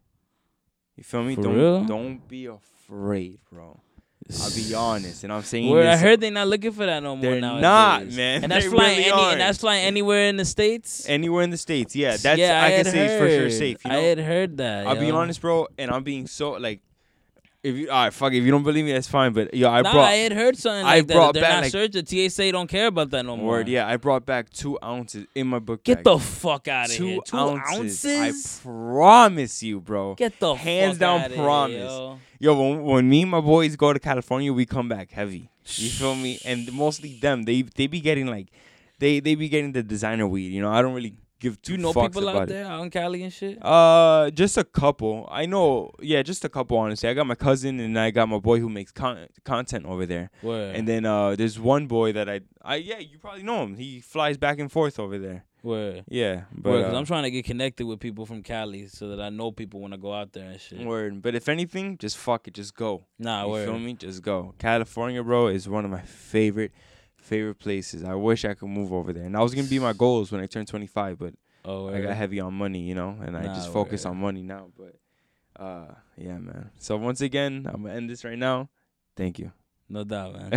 Speaker 2: You feel me?
Speaker 1: For
Speaker 2: don't
Speaker 1: real?
Speaker 2: don't be afraid, bro. I'll be (sighs) honest, and I'm saying
Speaker 1: Word, I heard they're not looking for that no more
Speaker 2: They're
Speaker 1: nowadays.
Speaker 2: not, man.
Speaker 1: And that's (laughs) flying
Speaker 2: really
Speaker 1: any, and that's flying anywhere in the states.
Speaker 2: anywhere in the states. Yeah, that's
Speaker 1: yeah,
Speaker 2: I, can
Speaker 1: had
Speaker 2: say it's for sure safe. You know?
Speaker 1: I had heard that.
Speaker 2: I'll be honest, bro, and I'm being so like, if you all right, fuck, It. if you don't believe me, that's fine. But yo, I
Speaker 1: nah,
Speaker 2: brought
Speaker 1: I had heard something
Speaker 2: I
Speaker 1: like that.
Speaker 2: brought
Speaker 1: They're
Speaker 2: back,
Speaker 1: not
Speaker 2: like-
Speaker 1: searching. TSA don't care about that no more.
Speaker 2: word. Yeah, I brought back two ounces in my book.
Speaker 1: Get
Speaker 2: bag.
Speaker 1: the fuck out of here. Two
Speaker 2: ounces.
Speaker 1: ounces?
Speaker 2: I promise you, bro.
Speaker 1: Get the
Speaker 2: Hands
Speaker 1: fuck
Speaker 2: down
Speaker 1: outta here,
Speaker 2: promise.
Speaker 1: yo.
Speaker 2: Yo, when, when me and my boys go to California, we come back heavy. You feel me? And mostly them, they they be getting like, they they be getting the designer weed. You know, I don't really give
Speaker 1: Do
Speaker 2: two
Speaker 1: you know
Speaker 2: fucks
Speaker 1: people
Speaker 2: about
Speaker 1: out
Speaker 2: it.
Speaker 1: there out in Cali and shit?
Speaker 2: Uh, just a couple. I know. Yeah, just a couple. Honestly, I got my cousin and I got my boy who makes con- content over there.
Speaker 1: Word.
Speaker 2: And then uh, there's one boy that I, I yeah, you probably know him. He flies back and forth over there.
Speaker 1: Word.
Speaker 2: Yeah, but
Speaker 1: Word, 'cause
Speaker 2: uh,
Speaker 1: I'm trying to get connected with people from Cali so that I know people when I go out there and shit.
Speaker 2: word. But if anything, just fuck it, just go.
Speaker 1: Nah,
Speaker 2: you
Speaker 1: word.
Speaker 2: feel me? Just go. California, bro, is one of my favorite, favorite places. I wish I could move over there. And that was gonna be my goals when I turned 25, but
Speaker 1: Oh,
Speaker 2: I got heavy on money, you know, and I just focus
Speaker 1: word.
Speaker 2: on money now. But uh, yeah, man. So once again, I'm gonna end this right now. Thank you.
Speaker 1: No doubt, man.